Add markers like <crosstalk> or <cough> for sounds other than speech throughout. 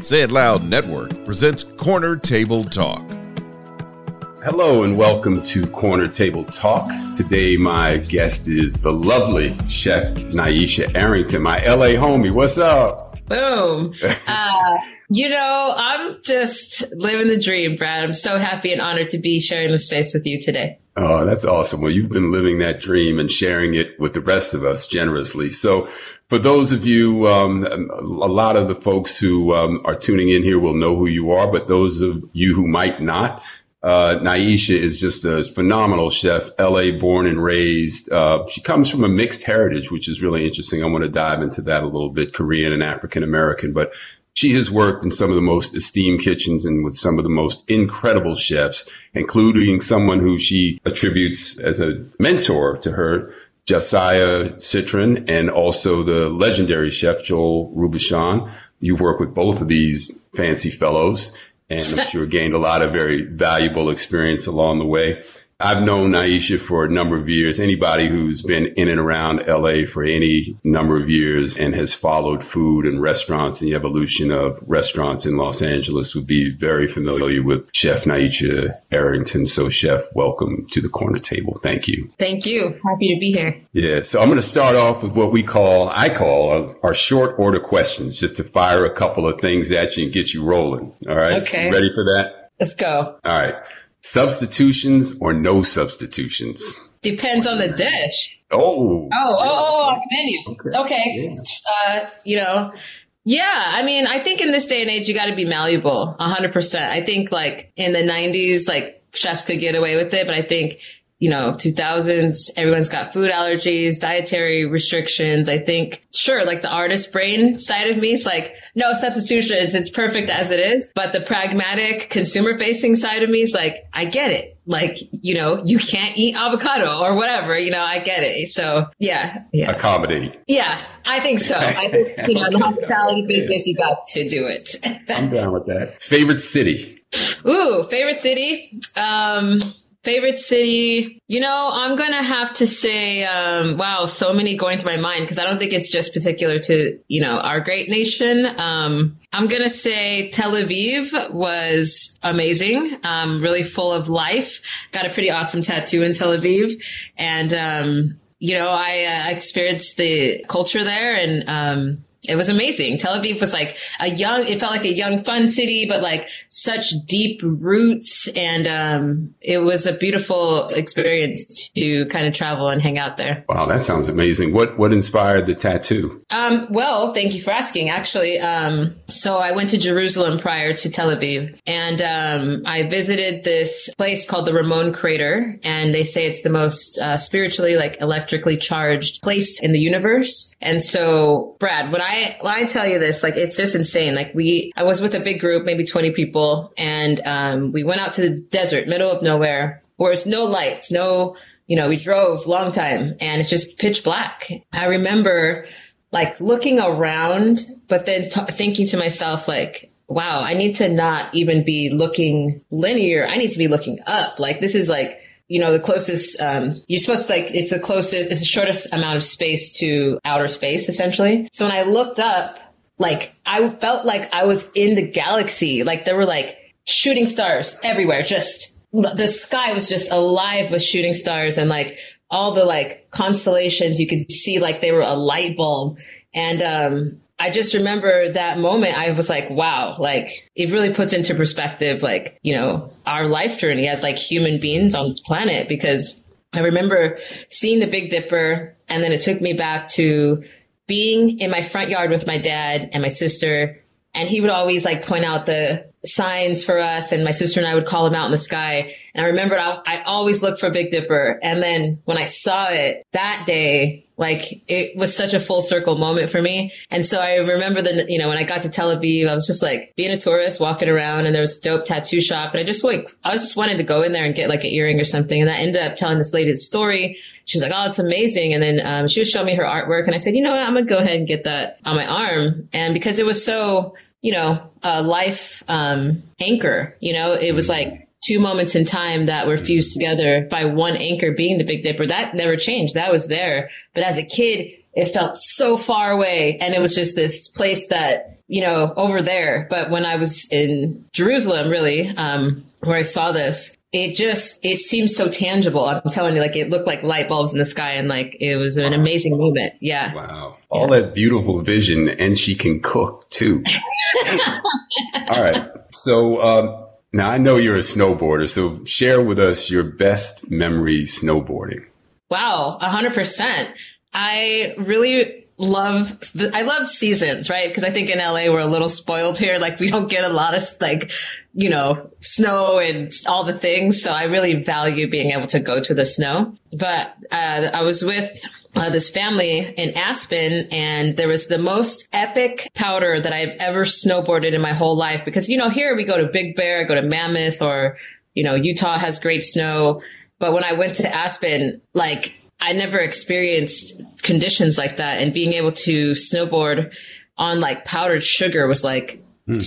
Say It Loud Network presents Corner Table Talk. Hello and welcome to Corner Table Talk. Today, my guest is the lovely chef Nyesha Arrington, my LA homie. What's up? Boom. <laughs> Uh, you know, I'm just living the dream, Brad. I'm so happy and honored to be sharing the space with you today. Oh, that's awesome. Well, you've been living that dream and sharing it with the rest of us generously. So, for those of you, um, a lot of the folks who um, are tuning in here will know who you are, but those of you who might not, uh, Nyesha is just a phenomenal chef, LA born and raised. Uh, she comes from a mixed heritage, which is really interesting. I want to dive into that a little bit, Korean and African American, but she has worked in some of the most esteemed kitchens and with some of the most incredible chefs, including someone who she attributes as a mentor to her, Josiah Citrin, and also the legendary chef Joel Robuchon. You've worked with both of these fancy fellows, and I'm sure gained a lot of very valuable experience along the way. I've known Nyesha for a number of years. Anybody who's been in and around LA for any number of years and has followed food and restaurants and the evolution of restaurants in Los Angeles would be very familiar with Chef Nyesha Arrington. So, Chef, welcome to the corner table. Thank you. Thank you. Happy to be here. Yeah. So, I'm going to start off with what we call, I call uh, our short order questions, just to fire a couple of things at you and get you rolling. All right. Okay. You ready for that? Let's go. All right. Substitutions or no substitutions? Depends on the dish. Oh. Oh, oh, oh, on the menu. Okay. okay. Yeah. Uh, you know, yeah, I mean, I think in this day and age, you got to be malleable, 100%. I think like in the 90s, like chefs could get away with it, but I think you know, 2000s, everyone's got food allergies, dietary restrictions. I think, sure, like the artist brain side of me is like, no substitutions. It's perfect as it is. But the pragmatic consumer facing side of me is like, I get it. Like, you know, you can't eat avocado or whatever, you know, I get it. So yeah. yeah. Accommodate. Yeah, I think so. I think, you know, in the <laughs> hospitality business, you got to do it. I'm down with that. Favorite city? Ooh, favorite city? Um, Favorite city? You know, I'm going to have to say, um, wow, so many going through my mind because I don't think it's just particular to, you know, our great nation. Um, I'm going to say Tel Aviv was amazing, um, really full of life. Got a pretty awesome tattoo in Tel Aviv. And, um, you know, I uh, experienced the culture there and, um, it was amazing. Tel Aviv was like a young, it felt like a young, fun city, but like such deep roots. And, um, it was a beautiful experience to kind of travel and hang out there. Wow. That sounds amazing. What, what inspired the tattoo? Um, well, thank you for asking. Actually, um, so I went to Jerusalem prior to Tel Aviv and, um, I visited this place called the Ramon Crater. And they say it's the most, uh, spiritually, like electrically charged place in the universe. And so, Brad, when I I when I tell you this, like it's just insane. Like we, I was with a big group, maybe twenty people, and um, we went out to the desert, middle of nowhere, where there's no lights, no, you know, we drove long time, and it's just pitch black. I remember like looking around, but then t- thinking to myself, like, wow, I need to not even be looking linear. I need to be looking up. Like this is like you know, the closest, um, you're supposed to like, it's the closest, it's the shortest amount of space to outer space, essentially. So when I looked up, like, I felt like I was in the galaxy. Like there were like shooting stars everywhere. Just the sky was just alive with shooting stars and like all the like constellations you could see like they were a light bulb. And, um, I just remember that moment. I was like, wow, like it really puts into perspective, like, you know, our life journey as like human beings on this planet. Because I remember seeing the Big Dipper and then it took me back to being in my front yard with my dad and my sister. And he would always like point out the signs for us and my sister and I would call them out in the sky. And I remember I, I always looked for Big Dipper. And then when I saw it that day, like it was such a full circle moment for me. And so I remember that, you know, when I got to Tel Aviv, I was just like being a tourist walking around and there was a dope tattoo shop. And I just like, I was just wanted to go in there and get like an earring or something. And I ended up telling this lady's story. She was like, Oh, it's amazing. And then, um, she was showing me her artwork and I said, you know what? I'm going to go ahead and get that on my arm. And because it was so, you know, a life, um, anchor, you know, it was like, two moments in time that were fused together by one anchor being the Big Dipper. That never changed. That was there. But as a kid, it felt so far away. And it was just this place that, you know, over there. But when I was in Jerusalem, really, um, where I saw this, it just it seems so tangible. I'm telling you, like it looked like light bulbs in the sky, and like it was an amazing moment. Yeah. Wow. All that beautiful vision, and she can cook too. <laughs> All right. So um, now I know you're a snowboarder, so share with us your best memory snowboarding. Wow, hundred percent. I really love I love seasons, right? Because I think in LA we're a little spoiled here. Like we don't get a lot of like, you know, snow and all the things. So I really value being able to go to the snow. But uh, I was with uh, this family in Aspen, and there was the most epic powder that I've ever snowboarded in my whole life. Because you know, here we go to Big Bear, go to Mammoth, or you know, Utah has great snow. But when I went to Aspen, like I never experienced conditions like that, and being able to snowboard on like powdered sugar was like mm.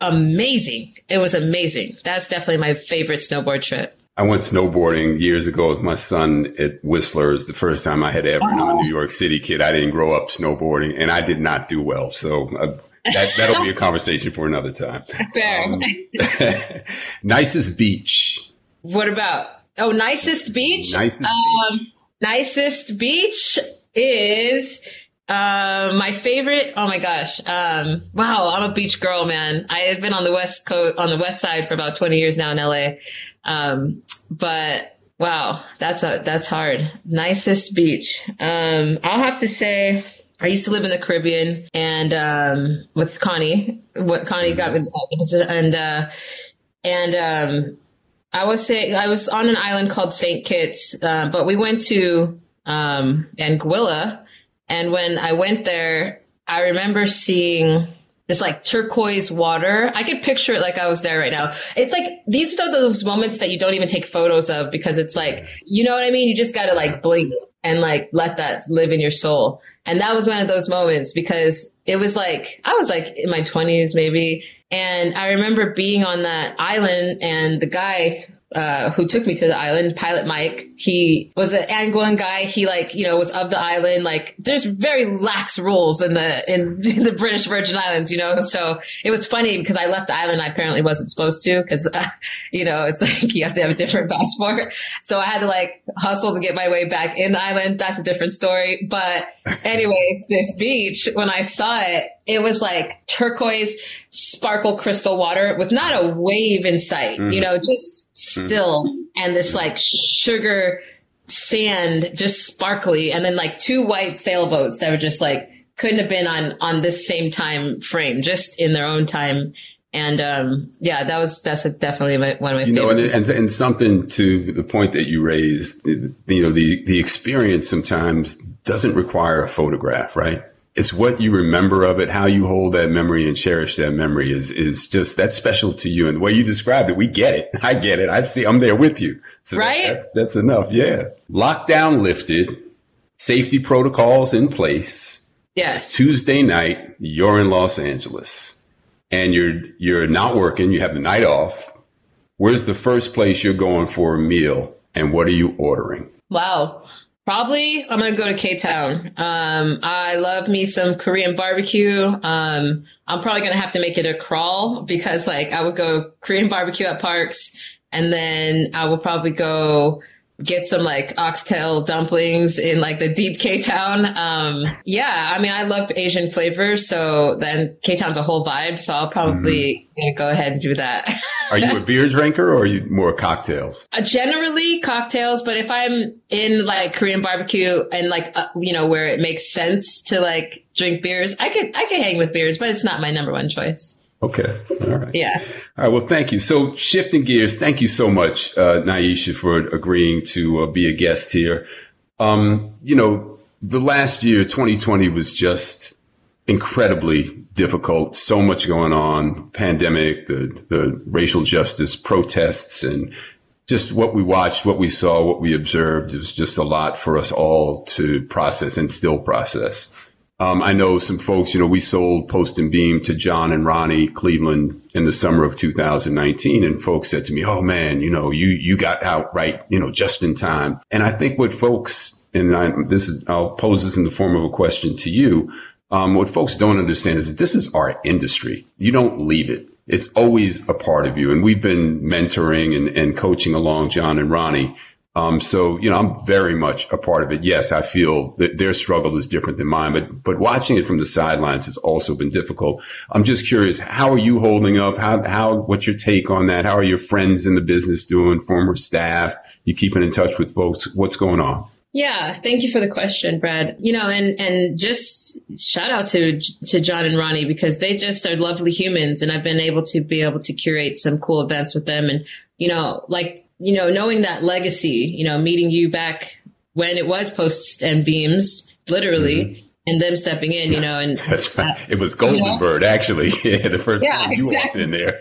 amazing. It was amazing. That's definitely my favorite snowboard trip. I went snowboarding years ago with my son at Whistler's. The first time I had ever. Oh. I'm a New York City kid. I didn't grow up snowboarding, and I did not do well. So uh, that that'll be a conversation for another time. <laughs> Fair. Um, <laughs> nicest beach. What about? Oh, nicest beach. Nicest um, beach. Nicest beach is uh, my favorite. Oh my gosh. Um, wow. I'm a beach girl, man. I have been on the West Coast, on the West side for about 20 years now in LA. Um, but wow, that's a, that's hard. Nicest beach. Um, I'll have to say, I used to live in the Caribbean and, um, with Connie, what Connie got me, and, uh, and, um, I was say I was on an island called St. Kitts, uh, but we went to um, Anguilla, and when I went there, I remember seeing this like turquoise water. I could picture it like I was there right now. It's like these are those moments that you don't even take photos of because it's like you know what I mean. You just got to like blink and like let that live in your soul. And that was one of those moments because it was like I was like in my twenties maybe and I remember being on that island and the guy uh, who took me to the island, Pilot Mike. He was an Angolan guy. He like, you know, was of the island. Like there's very lax rules in the, in, <laughs> in the British Virgin Islands, you know? So it was funny because I left the island. I apparently wasn't supposed to because, uh, <laughs> you know, it's like you have to have a different <laughs> passport. So I had to like hustle to get my way back in the island. That's a different story. But anyways, this beach, when I saw it, it was like turquoise sparkle crystal water with not a wave in sight, mm. you know, just Mm-hmm. still mm-hmm. and this like sugar sand just sparkly and then like two white sailboats that were just like couldn't have been on on this same time frame just in their own time and um, yeah that was that's definitely my, one of my favorite you know and, and, and something to the point that you raised you know the the experience sometimes doesn't require a photograph right it's what you remember of it, how you hold that memory and cherish that memory is, is just, that's special to you. And the way you described it, we get it. <laughs> I get it. I see, I'm there with you. So right? That, that's, that's enough. Yeah. Lockdown lifted, safety protocols in place. Yes. It's Tuesday night, you're in Los Angeles and you're, you're not working. You have the night off. Where's the first place you're going for a meal and what are you ordering? Wow. Probably I'm gonna go to K Town. Um, I love me some Korean barbecue. Um, I'm probably gonna have to make it a crawl because like I would go Korean barbecue at Park's and then I will probably go get some like oxtail dumplings in like the deep K Town. Um, yeah, I mean, I love Asian flavors. So then K Town's a whole vibe. So I'll probably mm-hmm. go ahead and do that. <laughs> are you a beer drinker or are you more cocktails? Uh, generally cocktails, but if I'm in like Korean barbecue and like, uh, you know, where it makes sense to like drink beers, I could, I could hang with beers, but it's not my number one choice. Okay. All right. Yeah. All right. Well, thank you. So shifting gears, thank you so much, uh, Nyesha, for agreeing to uh, be a guest here. Um, you know, the last year, 2020 was just incredibly difficult. So much going on, pandemic, the, the racial justice protests and just what we watched, what we saw, what we observed. It was just a lot for us all to process and still process. Um, I know some folks, you know, we sold Post and Beam to John and Ronnie Cleveland in the summer of 2019. And folks said to me, Oh man, you know, you, you got out right, you know, just in time. And I think what folks, and I, this is, I'll pose this in the form of a question to you. um, what folks don't understand is that this is our industry. You don't leave it. It's always a part of you. And we've been mentoring and, and coaching along John and Ronnie. Um, so, you know, I'm very much a part of it. Yes, I feel that their struggle is different than mine, but, but watching it from the sidelines has also been difficult. I'm just curious, how are you holding up? How, how, what's your take on that? How are your friends in the business doing? Former staff? You keeping in touch with folks? What's going on? Yeah, thank you for the question, Brad. You know, and and just shout out to to John and Ronnie because they just are lovely humans, and I've been able to be able to curate some cool events with them, and you know, like you know, knowing that legacy, you know, meeting you back when it was posts and beams, literally. Mm-hmm. And them stepping in, you know, and <laughs> that's right. it was Goldenbird, you know? actually. Yeah, <laughs> the first yeah, time you exactly. walked in there.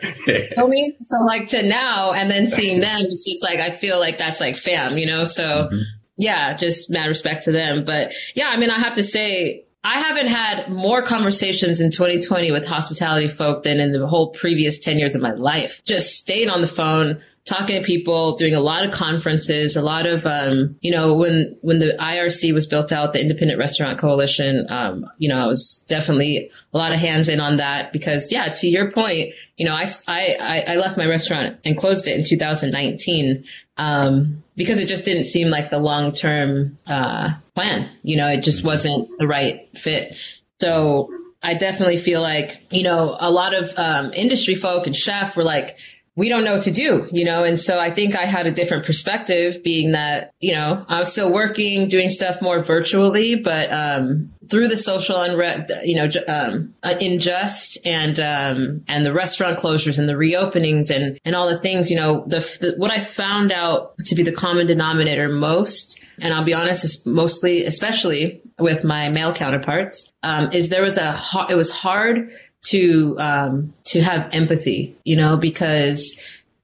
<laughs> I mean, so like to now, and then seeing them, it's just like I feel like that's like fam, you know. So mm-hmm yeah, just mad respect to them. But yeah, I mean, I have to say, I haven't had more conversations in 2020 with hospitality folk than in the whole previous 10 years of my life. Just staying on the phone, talking to people, doing a lot of conferences, a lot of, um, you know, when, when the IRC was built out, the Independent Restaurant Coalition, um, you know, I was definitely a lot of hands in on that because, yeah, to your point, you know, I, I, I left my restaurant and closed it in 2019 um, because it just didn't seem like the long term uh, plan. You know, it just wasn't the right fit. So I definitely feel like you know a lot of um, industry folk and chef were like, we don't know what to do, you know? And so I think I had a different perspective being that, you know, I was still working, doing stuff more virtually, but, um, through the social unrest, you know, um, uh, unjust and, um, and the restaurant closures and the reopenings and, and all the things, you know, the, the, what I found out to be the common denominator most, and I'll be honest, mostly, especially with my male counterparts, um, is there was a, it was hard to um, to have empathy, you know, because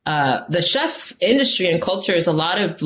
uh, the chef industry and culture is a lot of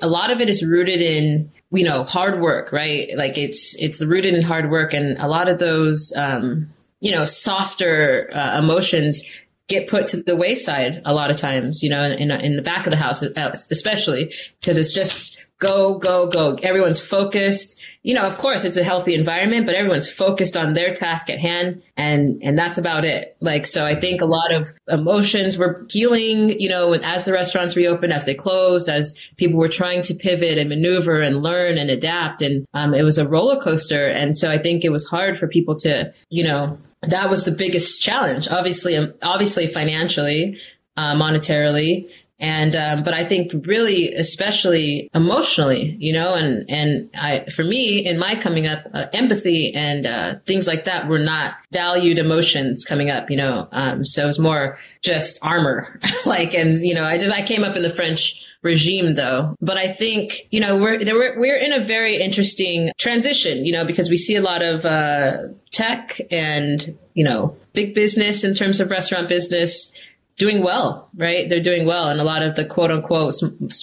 a lot of it is rooted in you know hard work, right? Like it's it's rooted in hard work, and a lot of those um, you know softer uh, emotions get put to the wayside a lot of times, you know, in, in the back of the house, especially because it's just go, go, go. Everyone's focused you know, of course it's a healthy environment, but everyone's focused on their task at hand and, and that's about it. Like, so I think a lot of emotions were healing, you know, as the restaurants reopened, as they closed, as people were trying to pivot and maneuver and learn and adapt. And, um, it was a roller coaster. And so I think it was hard for people to, you know, that was the biggest challenge, obviously, um, obviously financially, uh, monetarily and um, but I think really, especially emotionally, you know, and and I for me in my coming up, uh, empathy and uh, things like that were not valued emotions coming up, you know. Um, so it was more just armor, <laughs> like, and you know, I just I came up in the French regime though. But I think, you know, we're, we're, we're in a very interesting transition, you know, because we see a lot of, uh, tech and, you know, big business in terms of restaurant business doing well, right? They're doing well. And a lot of the quote unquote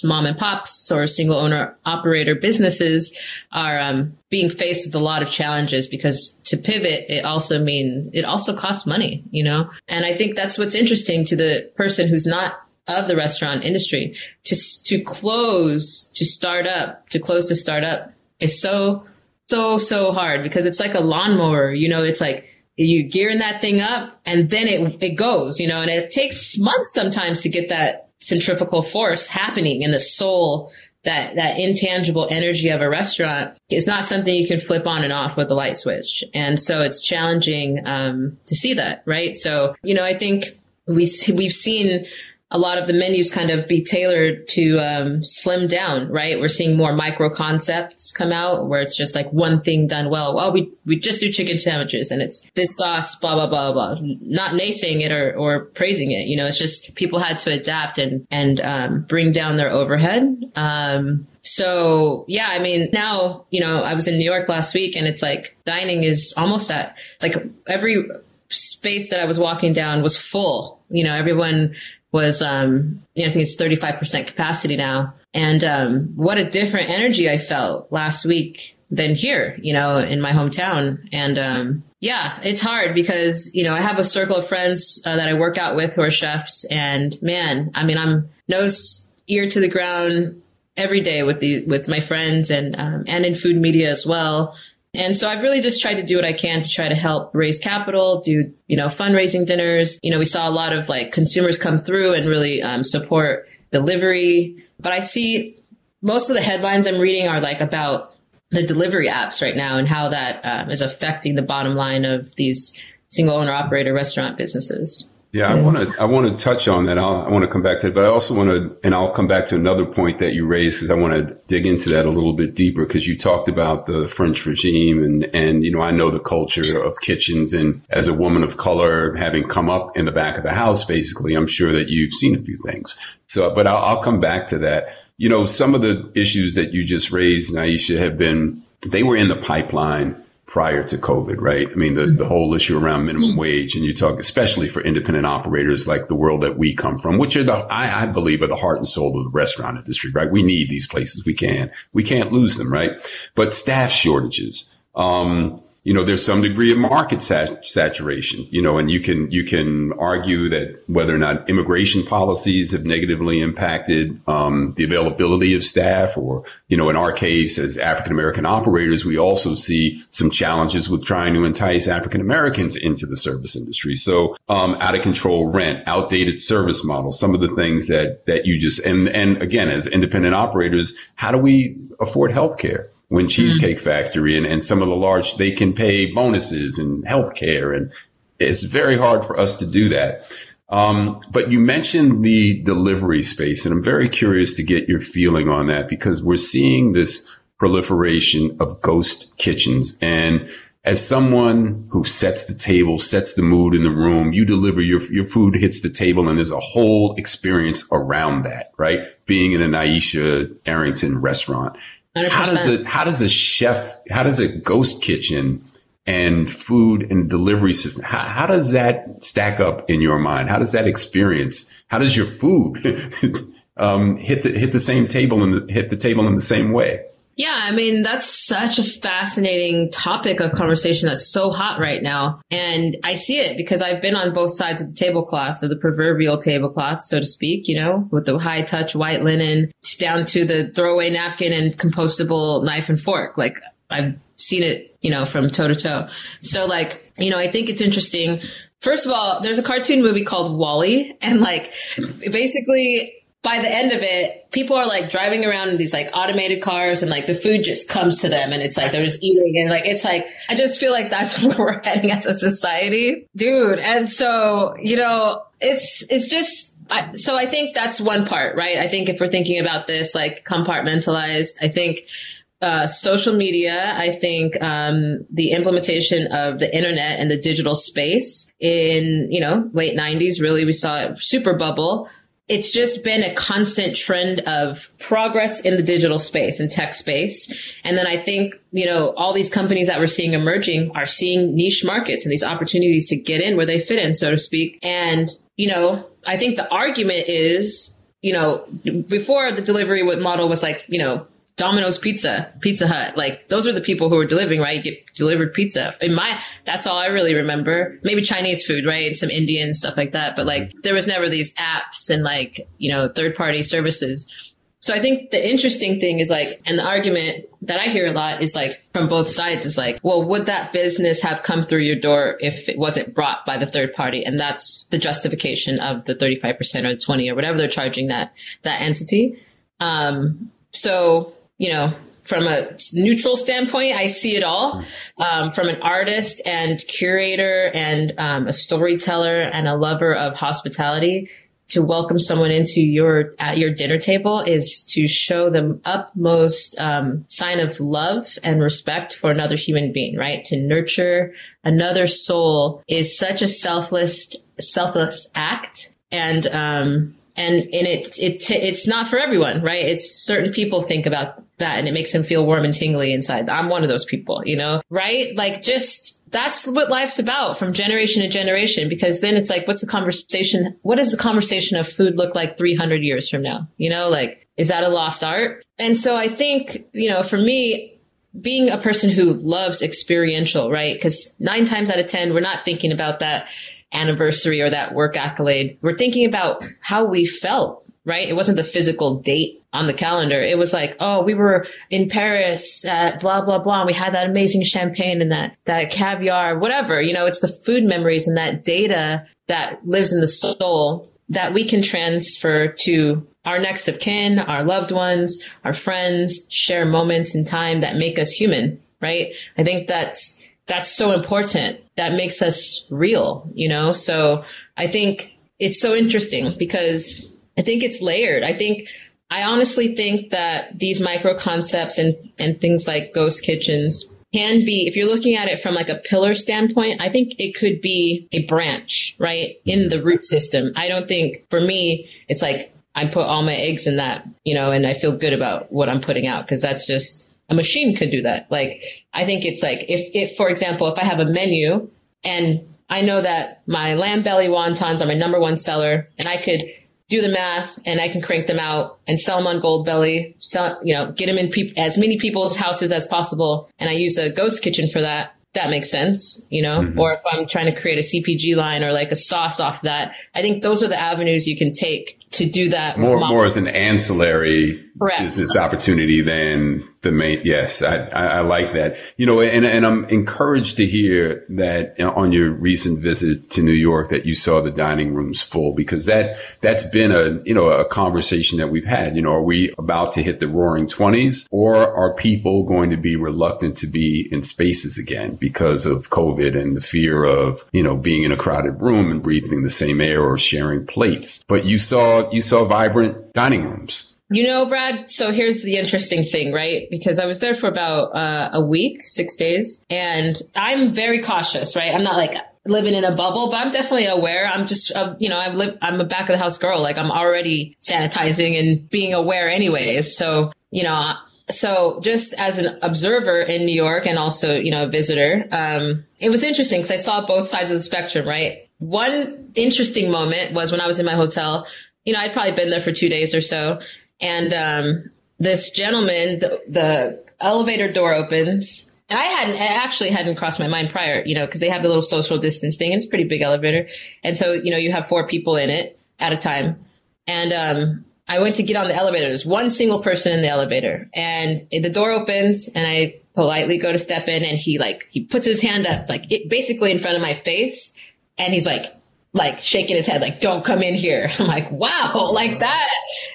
mom and pops or single owner operator businesses are um, being faced with a lot of challenges because to pivot, it also mean it also costs money, you know? And I think that's what's interesting to the person who's not of the restaurant industry to, to close, to start up, to close to start up is so, so, so hard because it's like a lawnmower, you know, it's like, you gearing that thing up and then it, it goes, you know, and it takes months sometimes to get that centrifugal force happening in the soul. That that intangible energy of a restaurant is not something you can flip on and off with a light switch. And so it's challenging um, to see that right? So you know i think we we've seen a lot of the menus kind of be tailored to um, slim down, right? We're seeing more micro concepts come out where it's just like one thing done well. Well, we, we just do chicken sandwiches and it's this sauce, blah, blah, blah, blah. Not naysaying it or, or praising it. You know, it's just people had to adapt and, and, um, bring down their overhead. Um, so yeah, I mean, now, you know, I was in New York last week and it's like dining is almost that, like every space that I was walking down was full. You know, everyone was, um, you know, I think it's 35% capacity now. And, um, what a different energy I felt last week than here, you know, in my hometown. And, um, yeah, it's hard because, you know, I have a circle of friends uh, that I work out with who are chefs and man, I mean, I'm nose ear to the ground every day with these, with my friends and, um, and in food media as well. And so I've really just tried to do what I can to try to help raise capital, do, you know, fundraising dinners. You know, we saw a lot of like consumers come through and really um, support delivery. But I see most of the headlines I'm reading are like about the delivery apps right now and how that um, is affecting the bottom line of these single owner operator restaurant businesses. Yeah, I want to I want to touch on that. I'll, I want to come back to it, but I also want to, and I'll come back to another point that you raised because I want to dig into that a little bit deeper because you talked about the French regime and and you know I know the culture of kitchens and as a woman of color having come up in the back of the house, basically, I'm sure that you've seen a few things. So, but I'll, I'll come back to that. You know, some of the issues that you just raised, Nyesha, have been they were in the pipeline prior to COVID, right? I mean, the, the whole issue around minimum wage, and you talk especially for independent operators like the world that we come from, which are the, I, I believe are the heart and soul of the restaurant industry, right? We need these places. We can, we can't lose them, right? But staff shortages, um, you know, there's some degree of market sat- saturation, you know, and you can, you can argue that whether or not immigration policies have negatively impacted, um, the availability of staff or, you know, in our case as African American operators, we also see some challenges with trying to entice African Americans into the service industry. So, um, out of control rent, outdated service models, some of the things that, that you just, and, and again, as independent operators, how do we afford healthcare? When Cheesecake mm. Factory and, and some of the large, they can pay bonuses and health care. And it's very hard for us to do that. Um, but you mentioned the delivery space, and I'm very curious to get your feeling on that because we're seeing this proliferation of ghost kitchens. And as someone who sets the table, sets the mood in the room, you deliver your, your food hits the table and there's a whole experience around that, right? Being in a Nyesha Arrington restaurant. 100%. How does it, how does a chef, how does a ghost kitchen and food and delivery system, how, how does that stack up in your mind? How does that experience, how does your food <laughs> um, hit the, hit the same table and hit the table in the same way? Yeah, I mean, that's such a fascinating topic of conversation that's so hot right now. And I see it because I've been on both sides of the tablecloth, of the proverbial tablecloth, so to speak, you know, with the high touch white linen down to the throwaway napkin and compostable knife and fork. Like I've seen it, you know, from toe to toe. So like, you know, I think it's interesting. First of all, there's a cartoon movie called WALL-E and like basically by the end of it, people are like driving around in these like automated cars and like the food just comes to them and it's like they're just eating and like it's like I just feel like that's <laughs> where we're heading as a society, dude. And so, you know, it's it's just I, so I think that's one part, right? I think if we're thinking about this like compartmentalized, I think uh, social media, I think um, the implementation of the internet and the digital space in you know late '90s, really we saw it super bubble it's just been a constant trend of progress in the digital space and tech space. And then I think, you know, all these companies that we're seeing emerging are seeing niche markets and these opportunities to get in where they fit in, so to speak. And, you know, I think the argument is, you know, before the delivery model was like, you know, Domino's Pizza, Pizza Hut, like those are the people who were delivering, right? Get delivered pizza. In my, that's all I really remember. Maybe Chinese food, right? And some Indian stuff like that. But like there was never these apps and like, you know, third party services. So I think the interesting thing is like, and the argument that I hear a lot is like from both sides is like, well, would that business have come through your door if it wasn't brought by the third party? And that's the justification of the 35% or 20 or whatever they're charging that, that entity. Um, so you know, from a neutral standpoint, I see it all. Um, from an artist and curator and um, a storyteller and a lover of hospitality, to welcome someone into your at your dinner table is to show them utmost um, sign of love and respect for another human being. Right? To nurture another soul is such a selfless selfless act, and um, and and it it it's not for everyone, right? It's certain people think about that and it makes them feel warm and tingly inside. I'm one of those people, you know, right? Like just that's what life's about from generation to generation because then it's like what's the conversation what does the conversation of food look like 300 years from now you know like is that a lost art and so i think you know for me being a person who loves experiential right because nine times out of ten we're not thinking about that anniversary or that work accolade we're thinking about how we felt right? It wasn't the physical date on the calendar. It was like, oh, we were in Paris at blah, blah, blah. And we had that amazing champagne and that, that caviar, whatever. You know, it's the food memories and that data that lives in the soul that we can transfer to our next of kin, our loved ones, our friends, share moments in time that make us human, right? I think that's, that's so important. That makes us real, you know? So I think it's so interesting because I think it's layered. I think I honestly think that these micro concepts and, and things like ghost kitchens can be, if you're looking at it from like a pillar standpoint, I think it could be a branch, right? In the root system. I don't think for me, it's like I put all my eggs in that, you know, and I feel good about what I'm putting out because that's just a machine could do that. Like I think it's like if, if, for example, if I have a menu and I know that my lamb belly wontons are my number one seller and I could do the math and I can crank them out and sell them on Goldbelly, sell, you know, get them in pe- as many people's houses as possible. And I use a ghost kitchen for that. That makes sense, you know, mm-hmm. or if I'm trying to create a CPG line or like a sauce off that, I think those are the avenues you can take to do that more more as an ancillary Correct. business opportunity than the main. Yes, I, I, I, like that. You know, and and I'm encouraged to hear that on your recent visit to New York that you saw the dining rooms full because that that's been a you know a conversation that we've had. You know, are we about to hit the roaring twenties, or are people going to be reluctant to be in spaces again because of COVID and the fear of you know being in a crowded room and breathing the same air or sharing plates? But you saw you saw vibrant dining rooms. You know, Brad, so here's the interesting thing, right? Because I was there for about uh, a week, six days, and I'm very cautious, right? I'm not like living in a bubble, but I'm definitely aware. I'm just, uh, you know, I live, I'm a back of the house girl. Like I'm already sanitizing and being aware anyways. So, you know, so just as an observer in New York and also, you know, a visitor, um, it was interesting because I saw both sides of the spectrum, right? One interesting moment was when I was in my hotel you know, I'd probably been there for two days or so. And um, this gentleman, the, the elevator door opens. And I hadn't, I actually hadn't crossed my mind prior, you know, because they have the little social distance thing. It's a pretty big elevator. And so, you know, you have four people in it at a time. And um, I went to get on the elevator. There's one single person in the elevator. And the door opens and I politely go to step in and he like, he puts his hand up, like it, basically in front of my face. And he's like, like shaking his head, like, don't come in here. <laughs> I'm like, wow, <laughs> like that,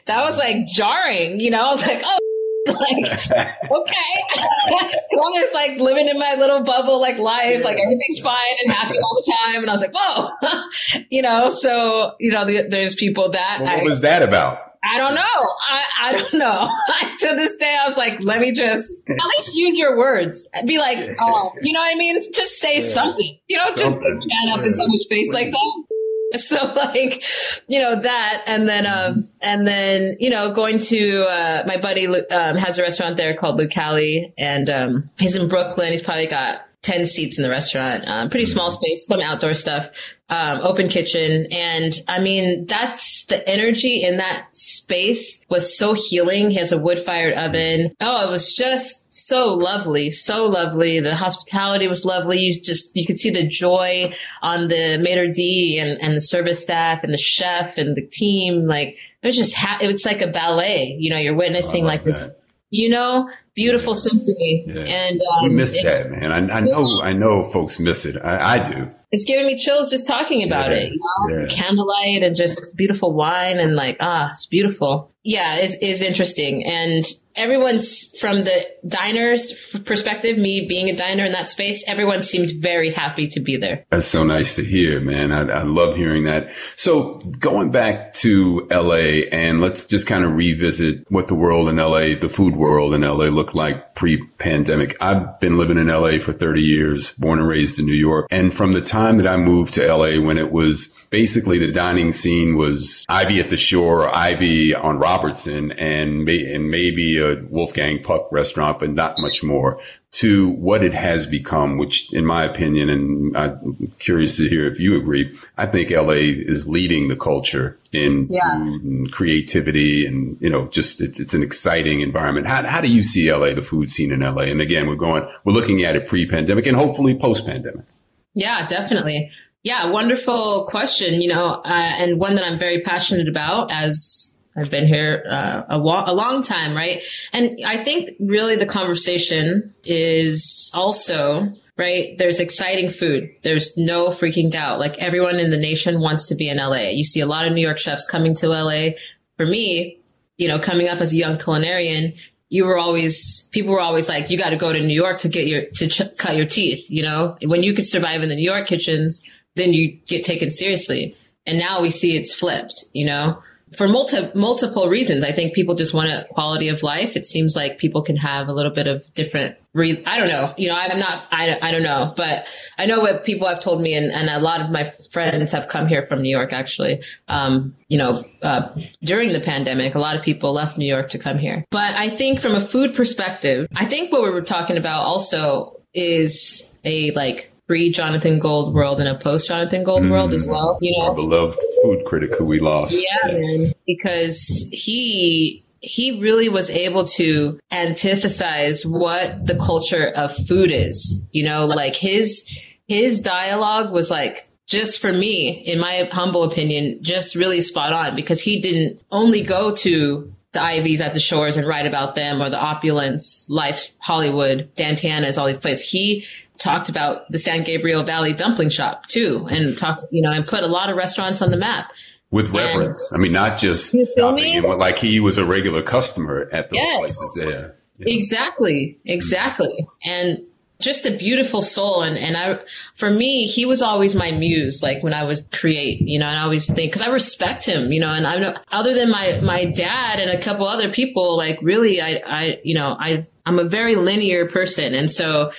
that was like jarring, you know, I was like, oh, <laughs> like, okay. I'm just like living in my little bubble, like life, like everything's fine and happy all the time. And I was like, whoa, you know, so, you know, the, there's people that. Well, what I, was that about? I don't know. I, I don't know. <laughs> to this day, I was like, let me just at least use your words. Be like, oh, you know what I mean? Just say yeah. something. You know, something. just stand up in someone's face like that. <laughs> So like, you know, that and then, um, and then, you know, going to, uh, my buddy, um, has a restaurant there called Lucali and, um, he's in Brooklyn. He's probably got 10 seats in the restaurant, um, pretty small space, some outdoor stuff um, open kitchen. And I mean, that's the energy in that space was so healing. He has a wood fired oven. Oh, it was just so lovely. So lovely. The hospitality was lovely. You just, you could see the joy on the maitre d and, and the service staff and the chef and the team. Like it was just, ha- it was like a ballet. You know, you're witnessing oh, like that. this, you know, beautiful yeah. symphony. Yeah. And um, we miss that, man. I, I, know, I know, folks miss it. I, I do it's giving me chills just talking about yeah, it. You know? yeah. Candlelight and just beautiful wine and like ah, it's beautiful. Yeah, is is interesting and everyone's from the diners perspective, me being a diner in that space, everyone seemed very happy to be there. That's so nice to hear, man. I, I love hearing that. So going back to LA and let's just kind of revisit what the world in LA, the food world in LA looked like pre-pandemic. I've been living in LA for 30 years, born and raised in New York. And from the time that I moved to LA when it was basically the dining scene was Ivy at the Shore or Ivy on Robertson and, may, and maybe a Wolfgang Puck restaurant, but not much more to what it has become, which in my opinion, and I'm curious to hear if you agree, I think LA is leading the culture in yeah. food and creativity and, you know, just it's, it's an exciting environment. How, how do you see LA, the food scene in LA? And again, we're going, we're looking at it pre-pandemic and hopefully post-pandemic. Yeah, definitely. Yeah, wonderful question, you know, uh, and one that I'm very passionate about as I've been here uh, a, wa- a long time, right? And I think really the conversation is also right? There's exciting food. There's no freaking doubt. Like everyone in the nation wants to be in LA. You see a lot of New York chefs coming to LA. For me, you know, coming up as a young culinarian, you were always people were always like, you got to go to New York to get your to ch- cut your teeth. You know, when you could survive in the New York kitchens, then you get taken seriously. And now we see it's flipped. You know, for multi- multiple reasons. I think people just want a quality of life. It seems like people can have a little bit of different. Re- I don't know. You know, I'm not. I, I don't know, but I know what people have told me, and, and a lot of my friends have come here from New York. Actually, um, you know, uh, during the pandemic, a lot of people left New York to come here. But I think from a food perspective, I think what we were talking about also is a like pre Jonathan Gold world and a post Jonathan Gold mm, world as well. You know, our beloved food critic who we lost. Yeah, yes. because he he really was able to antithesis what the culture of food is. You know, like his his dialogue was like just for me, in my humble opinion, just really spot on because he didn't only go to the Ivies at the shores and write about them or the opulence, life, Hollywood, Dan Tana's, all these places. He talked about the San Gabriel Valley dumpling shop too, and talked, you know, and put a lot of restaurants on the map. With reverence. And, I mean, not just stopping in, like he was a regular customer at those yes, places there. Yeah. Exactly. Exactly. And just a beautiful soul. And, and I, for me, he was always my muse, like when I was create, you know, and I always think, cause I respect him, you know, and I know, other than my, my dad and a couple other people, like really, I, I, you know, I, I'm a very linear person. And so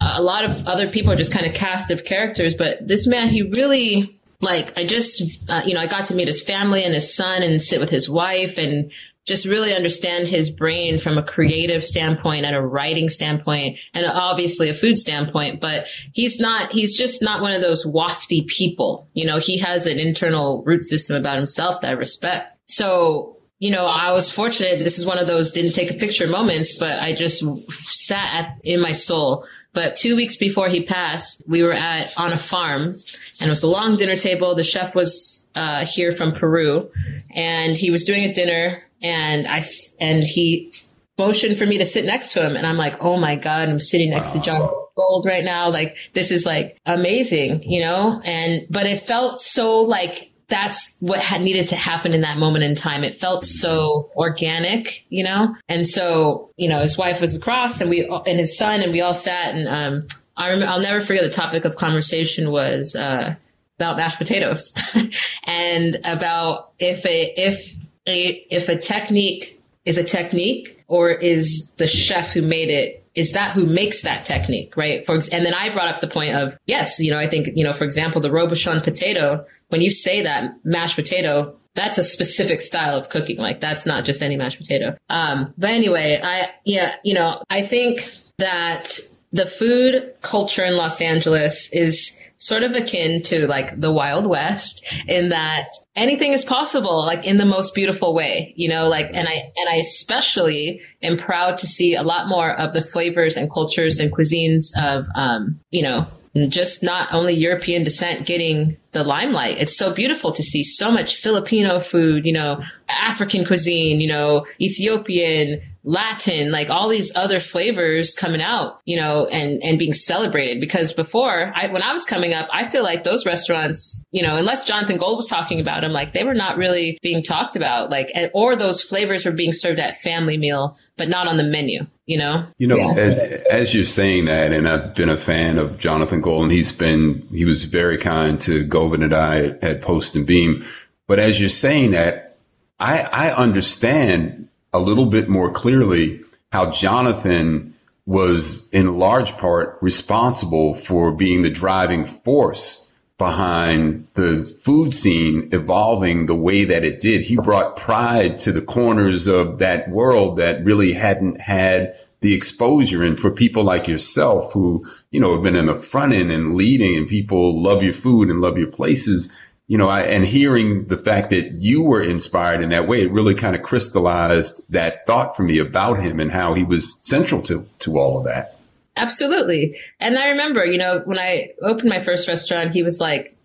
a lot of other people are just kind of cast of characters, but this man, he really, like, I just, uh, you know, I got to meet his family and his son and sit with his wife and just really understand his brain from a creative standpoint and a writing standpoint and obviously a food standpoint. But he's not, he's just not one of those wafty people. You know, he has an internal root system about himself that I respect. So, you know, I was fortunate. This is one of those didn't take a picture moments, but I just sat at, in my soul but two weeks before he passed, we were at on a farm, and it was a long dinner table. The chef was uh, here from Peru, and he was doing a dinner, and I and he motioned for me to sit next to him, and I'm like, oh my god, I'm sitting next wow. to John Gold right now. Like this is like amazing, you know. And but it felt so like that's what had needed to happen in that moment in time. It felt so organic, you know? And so, you know, his wife was across and we, and his son, and we all sat and, um, I remember, I'll never forget the topic of conversation was, uh, about mashed potatoes <laughs> and about if a, if a, if a technique is a technique or is the chef who made it is that who makes that technique, right? For and then I brought up the point of yes, you know, I think you know, for example, the Robuchon potato when you say that mashed potato, that's a specific style of cooking. Like that's not just any mashed potato. Um, but anyway, I, yeah, you know, I think that the food culture in Los Angeles is sort of akin to like the Wild West in that anything is possible, like in the most beautiful way, you know, like, and I, and I especially am proud to see a lot more of the flavors and cultures and cuisines of, um, you know, just not only European descent getting the limelight. It's so beautiful to see so much Filipino food, you know, African cuisine, you know, Ethiopian, Latin, like all these other flavors coming out, you know, and, and being celebrated. Because before, I, when I was coming up, I feel like those restaurants, you know, unless Jonathan Gold was talking about them, like they were not really being talked about, like, or those flavors were being served at family meal, but not on the menu, you know? You know, yeah. as, as, you're saying that, and I've been a fan of Jonathan Gold, and he's been, he was very kind to Govind and I at, at Post and Beam. But as you're saying that, I, I understand a little bit more clearly how Jonathan was in large part responsible for being the driving force behind the food scene evolving the way that it did. He brought pride to the corners of that world that really hadn't had the exposure. And for people like yourself who, you know, have been in the front end and leading and people love your food and love your places, you know, I, and hearing the fact that you were inspired in that way, it really kind of crystallized that thought for me about him and how he was central to, to all of that. Absolutely. And I remember, you know, when I opened my first restaurant, he was like,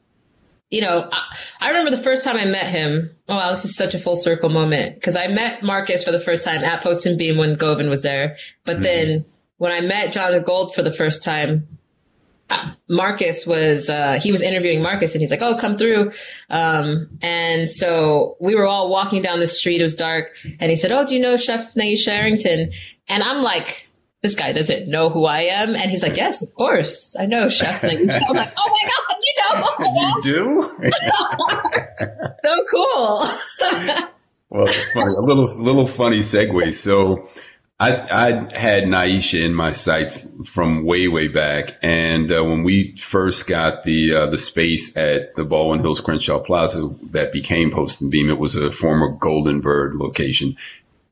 you know, I, I, remember the first time I met him. Oh, wow, this is such a full circle moment because I met Marcus for the first time at Post and Beam when Govind was there. But mm-hmm. then when I met Jonathan Gold for the first time, Marcus was uh, he was interviewing Marcus and he's like, "Oh, come through." Um, and so we were all walking down the street. It was dark, and he said, "Oh, do you know Chef Nyesha Arrington?" And I'm like, "This guy doesn't know who I am." And he's like, "Yes, of course, I know Chef <laughs> Nyesha." I'm like, "Oh my god, you know?" <laughs> you do? <laughs> so cool. well, it's funny. A little little funny segue. So I, I had Nyesha in my sights from way, way back. And uh, when we first got the uh, the space at the Baldwin Hills Crenshaw Plaza that became Post and Beam, it was a former Golden Bird location.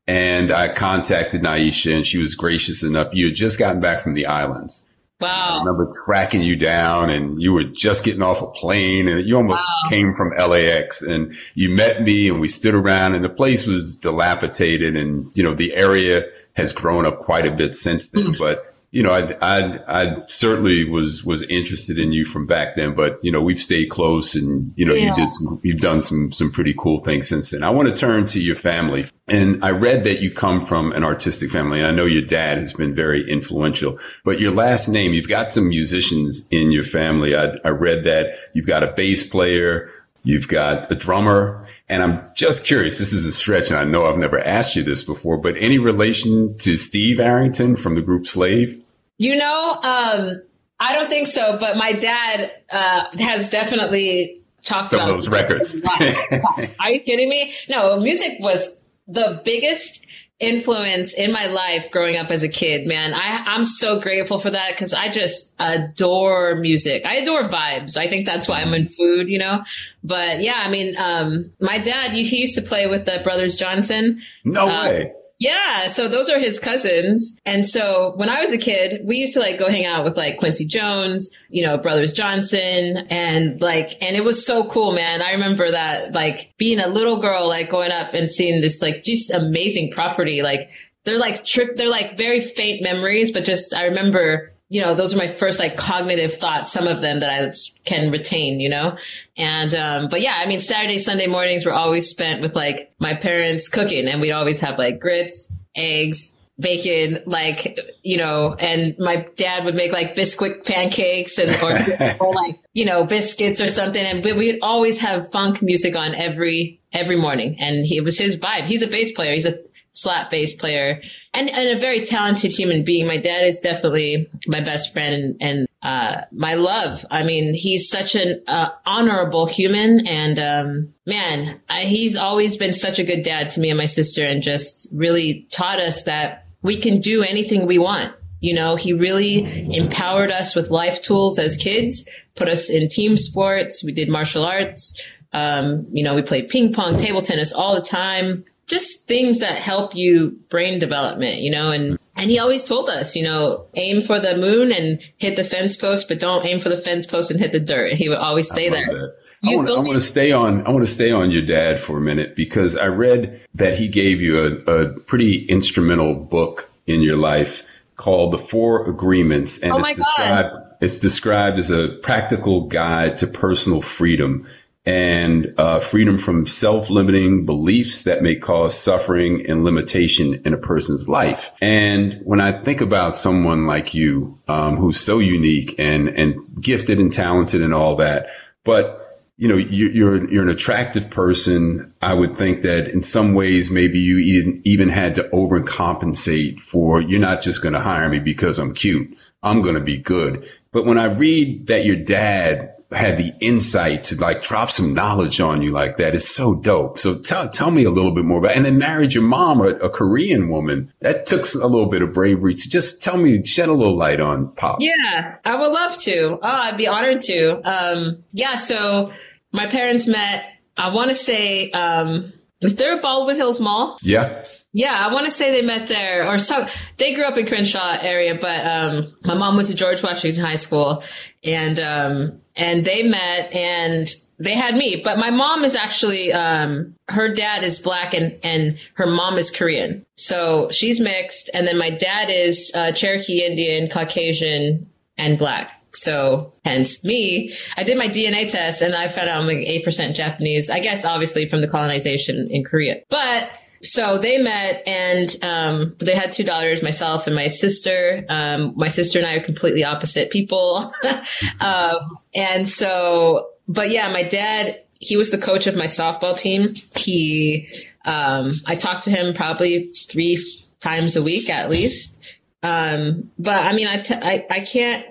And I contacted Nyesha, and she was gracious enough. You had just gotten back from the islands. Wow. I remember tracking you down and you were just getting off a plane and you almost wow. came from LAX and you met me and we stood around and the place was dilapidated and, you know, the area has grown up quite a bit since then. Mm. But you know, I, I, I certainly was, was interested in you from back then, but you know, we've stayed close and, you know, yeah. you did some, you've done some, some pretty cool things since then. I want to turn to your family and I read that you come from an artistic family. I know your dad has been very influential, but your last name, you've got some musicians in your family. I, I read that you've got a bass player, you've got a drummer, and I'm just curious. This is a stretch, and I know I've never asked you this before, but any relation to Steve Arrington from the group Slave? You know, um, I don't think so, but my dad uh, has definitely talked some about of those records. <laughs> Are you kidding me? No, music was the biggest influence in my life growing up as a kid, man. I, I'm so grateful for that because I just adore music. I adore vibes. I think that's why I'm in food, you know? But yeah, I mean, um, my dad, he used to play with the Brothers Johnson. No um, way. Yeah, so those are his cousins. And so when I was a kid, we used to like go hang out with like Quincy Jones, you know, Brothers Johnson and like, and it was so cool, man. I remember that like being a little girl, like going up and seeing this like just amazing property. Like they're like trip, they're like very faint memories, but just I remember you know, those are my first like cognitive thoughts, some of them that I can retain, you know? And, um, but yeah, I mean, Saturday, Sunday mornings were always spent with like my parents cooking and we'd always have like grits, eggs, bacon, like, you know, and my dad would make like biscuit pancakes and, or, <laughs> or like, you know, biscuits or something. And we'd always have funk music on every, every morning. And he, it was his vibe. He's a bass player. He's a slap bass player and, and a very talented human being. My dad is definitely my best friend and, uh, my love. I mean, he's such an uh, honorable human, and um, man, I, he's always been such a good dad to me and my sister, and just really taught us that we can do anything we want. You know, he really empowered us with life tools as kids, put us in team sports. We did martial arts. Um, you know, we played ping pong, table tennis all the time just things that help you brain development, you know, and, and he always told us, you know, aim for the moon and hit the fence post, but don't aim for the fence post and hit the dirt. And he would always say that. that. I want, I want, to stay on. I want to stay on your dad for a minute because I read that he gave you a, a pretty instrumental book in your life called "The Four Agreements," and oh it's described. It's described as a practical guide to personal freedom and uh, freedom from self-limiting beliefs that may cause suffering and limitation in a person's life. And when I think about someone like you, um, who's so unique and and gifted and talented and all that, but you know, you, you're you're an attractive person. I would think that in some ways, maybe you even even had to overcompensate for. You're not just going to hire me because I'm cute. I'm going to be good. But when I read that your dad had the insight to like drop some knowledge on you like that is so dope. So tell tell me a little bit more about. And then married your mom, a, a Korean woman. That took a little bit of bravery to just tell me, shed a little light on pop. Yeah, I would love to. Oh, I'd be honored to. Um, yeah. So my parents met. I want to say, um, is there a Baldwin Hills Mall? Yeah. Yeah, I want to say they met there, or so they grew up in Crenshaw area, but um, my mom went to George Washington High School, and um, and they met and they had me. But my mom is actually um, her dad is black and and her mom is Korean, so she's mixed. And then my dad is uh, Cherokee Indian, Caucasian, and black. So hence me, I did my DNA test and I found out I'm like 8% Japanese. I guess obviously from the colonization in Korea. But so they met and um, they had two daughters, myself and my sister. Um, my sister and I are completely opposite people. <laughs> um, and so, but yeah, my dad, he was the coach of my softball team. He, um, I talked to him probably three times a week at least. Um, but I mean, I, t- I, I can't,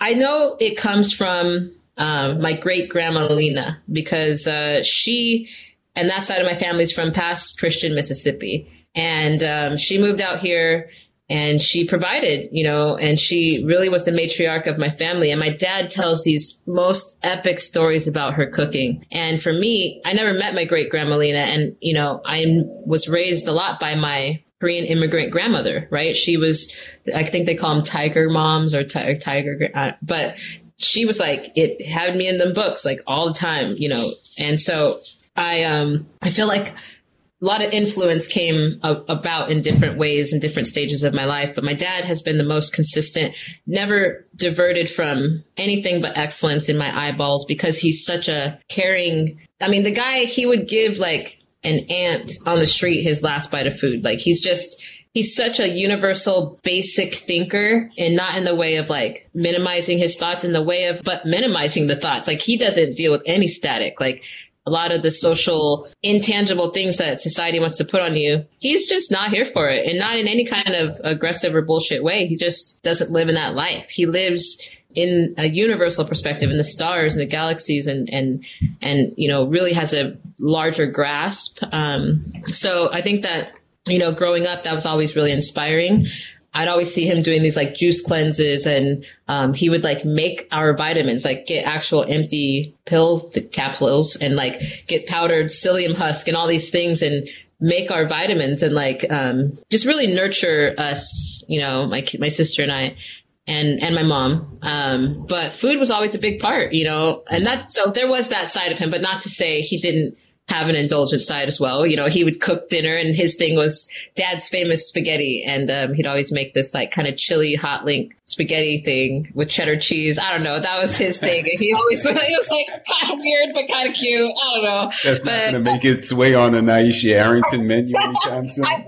I know it comes from um, my great grandma Lena because uh, she, and that side of my family is from Pass Christian Mississippi. And um, she moved out here and she provided, you know, and she really was the matriarch of my family. And my dad tells these most epic stories about her cooking. And for me, I never met my great grandma Lena. And, you know, I was raised a lot by my Korean immigrant grandmother, right? She was, I think they call them tiger moms or, t- tiger, uh, but she was like, it had me in them books like all the time, you know? And so I um I feel like a lot of influence came about in different ways in different stages of my life, but my dad has been the most consistent, never diverted from anything but excellence in my eyeballs because he's such a caring. I mean, the guy, he would give like an ant on the street his last bite of food. Like he's just, he's such a universal basic thinker and not in the way of like minimizing his thoughts in the way of but minimizing the thoughts like he doesn't deal with any static like a lot of the social intangible things that society wants to put on you. He's just not here for it and not in any kind of aggressive or bullshit way. He just doesn't live in that life. He lives in a universal perspective in the stars and the galaxies and, and, and, you know, really has a larger grasp. Um, so I think that, you know, growing up, that was always really inspiring. I'd always see him doing these like juice cleanses and um, he would like make our vitamins, like get actual empty pill capsules and like get powdered psyllium husk and all these things and make our vitamins and like um, just really nurture us, you know, my my sister and I and and my mom. Um, but food was always a big part, you know, and that so there was that side of him, but not to say he didn't have an indulgent side as well. You know, he would cook dinner and his thing was dad's famous spaghetti. And um, he'd always make this like kind of chili hot link spaghetti thing with cheddar cheese. I don't know. That was his thing. he always, <laughs> it was like kind of weird, but kind of cute. I don't know. That's but, not going to make its way on a Nyesha Arrington menu anytime soon. <laughs>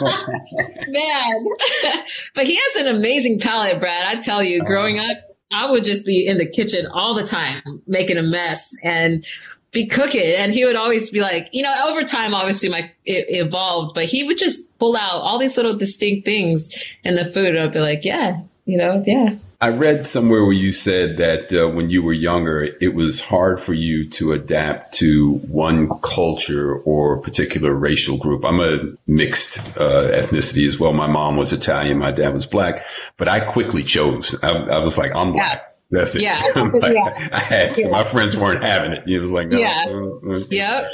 Man, <laughs> but he has an amazing palate, Brad. I tell you, growing up, I would just be in the kitchen all the time making a mess and be cooking. And he would always be like, you know, over time, obviously my, it evolved, but he would just pull out all these little distinct things in the food. And I'd be like, yeah, you know, yeah. I read somewhere where you said that uh, when you were younger, it was hard for you to adapt to one culture or particular racial group. I'm a mixed uh, ethnicity as well. My mom was Italian, my dad was black, but I quickly chose. I, I was like, I'm black. Yeah. That's it. Yeah. <laughs> like, <laughs> yeah. I had to. Yeah. My friends weren't having it. It was like, no. Yeah. mm, mm. Yep.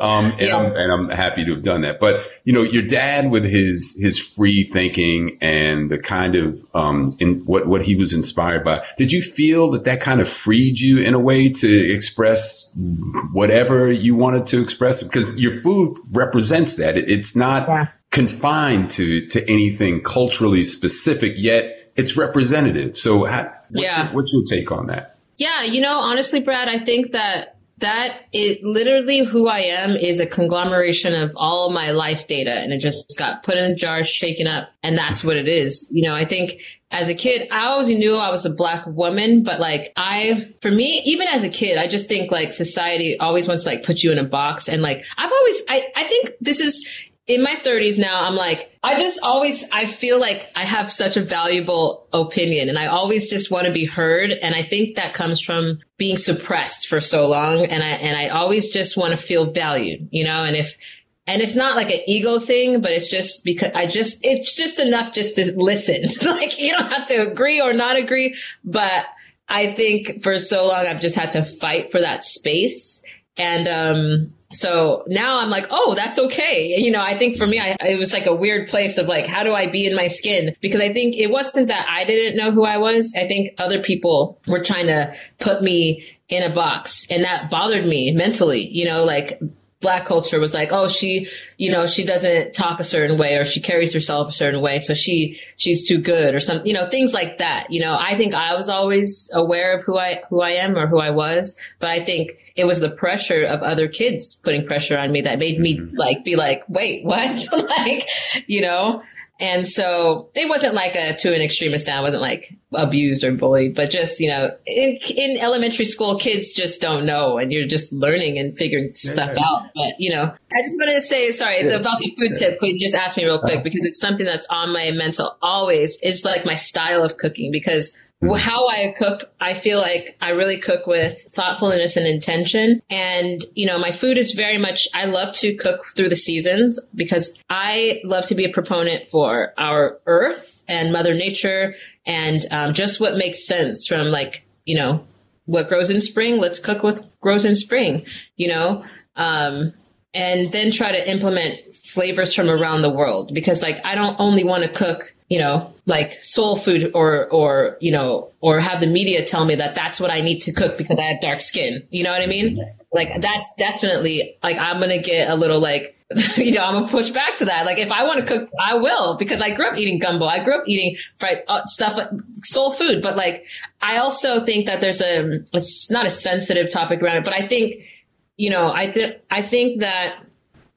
Um, and Yeah. I'm and I'm happy to have done that. But you know, your dad with his his free thinking and the kind of um in what what he was inspired by. Did you feel that that kind of freed you in a way to express whatever you wanted to express? Because your food represents that. It, it's not Yeah. confined to to anything culturally specific, yet it's representative. So, how, what's, Yeah. your, what's your take on that? Yeah, you know, honestly, Brad, I think that that it literally who I am is a conglomeration of all my life data and it just got put in a jar, shaken up, and that's what it is. You know, I think as a kid, I always knew I was a black woman, but like I, for me, even as a kid, I just think like society always wants to like put you in a box and like I've always, I, I think this is in my 30s now, I'm like, I just always, I feel like I have such a valuable opinion and I always just want to be heard. And I think that comes from being suppressed for so long. And I, and I always just want to feel valued, you know, and if, and it's not like an ego thing, but it's just because I just, it's just enough just to listen. <laughs> like you don't have to agree or not agree, but I think for so long I've just had to fight for that space. And, um, so now I'm like, oh, that's okay. You know, I think for me, I, it was like a weird place of like, how do I be in my skin? Because I think it wasn't that I didn't know who I was. I think other people were trying to put me in a box and that bothered me mentally, you know, like black culture was like, oh, she, you know, she doesn't talk a certain way or she carries herself a certain way. So she, she's too good or something, you know, things like that. You know, I think I was always aware of who I, who I am or who I was, but I think it was the pressure of other kids putting pressure on me that made me mm-hmm. like, be like, wait, what? <laughs> like, you know, and so it wasn't like a to an extremist. I wasn't like abused or bullied, but just, you know, in, in elementary school, kids just don't know and you're just learning and figuring stuff yeah. out. But, you know, I just wanted to say, sorry, yeah. about the food tip. Please just ask me real quick uh-huh. because it's something that's on my mental always. It's like my style of cooking because Mm-hmm. how I cook, I feel like I really cook with thoughtfulness and intention. And, you know, my food is very much, I love to cook through the seasons because I love to be a proponent for our earth and mother nature and um, just what makes sense from like, you know, what grows in spring, let's cook what grows in spring, you know, um, and then try to implement flavors from around the world because like I don't only want to cook, you know, like soul food or or you know or have the media tell me that that's what I need to cook because I have dark skin. You know what I mean? Like that's definitely like I'm going to get a little like <laughs> you know, I'm gonna push back to that. Like, if I want to cook, I will because I grew up eating gumbo. I grew up eating fried uh, stuff, like soul food. But like, I also think that there's a, it's not a sensitive topic around it, but I think, you know, I think, I think that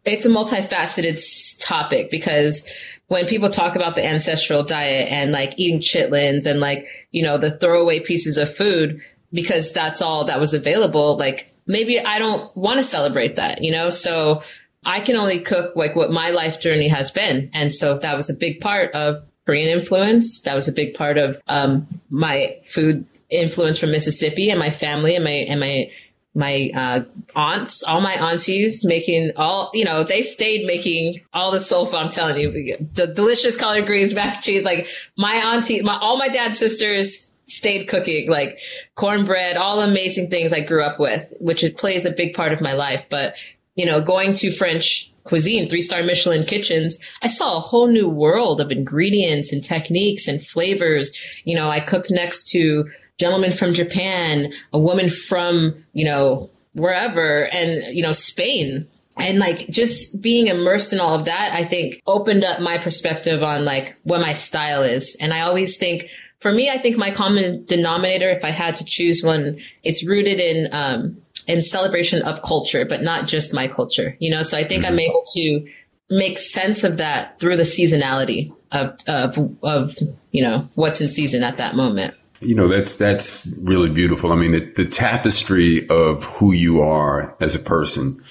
it's a multifaceted topic because when people talk about the ancestral diet and like eating chitlins and like, you know, the throwaway pieces of food because that's all that was available, like maybe I don't want to celebrate that, you know? So I can only cook like what my life journey has been. And so that was a big part of Korean influence. That was a big part of um, my food influence from Mississippi and my family and my and my my uh, aunts, all my aunties making all, you know, they stayed making all the soul food. I'm telling you, the delicious collard greens, mac and cheese. Like my auntie, my, all my dad's sisters stayed cooking, like cornbread, all amazing things I grew up with, which it plays a big part of my life. But, you know, going to French cuisine, three star Michelin kitchens, I saw a whole new world of ingredients and techniques and flavors. You know, I cooked next to gentleman from Japan, a woman from, you know, wherever and, you know, Spain. And like just being immersed in all of that, I think opened up my perspective on like what my style is. And I always think for me, I think my common denominator, if I had to choose one, it's rooted in, um, in celebration of culture, but not just my culture, you know? So I think mm-hmm. I'm able to make sense of that through the seasonality of, of, of, you know, what's in season at that moment. You know, that's, that's really beautiful. I mean, the, the tapestry of who you are as a person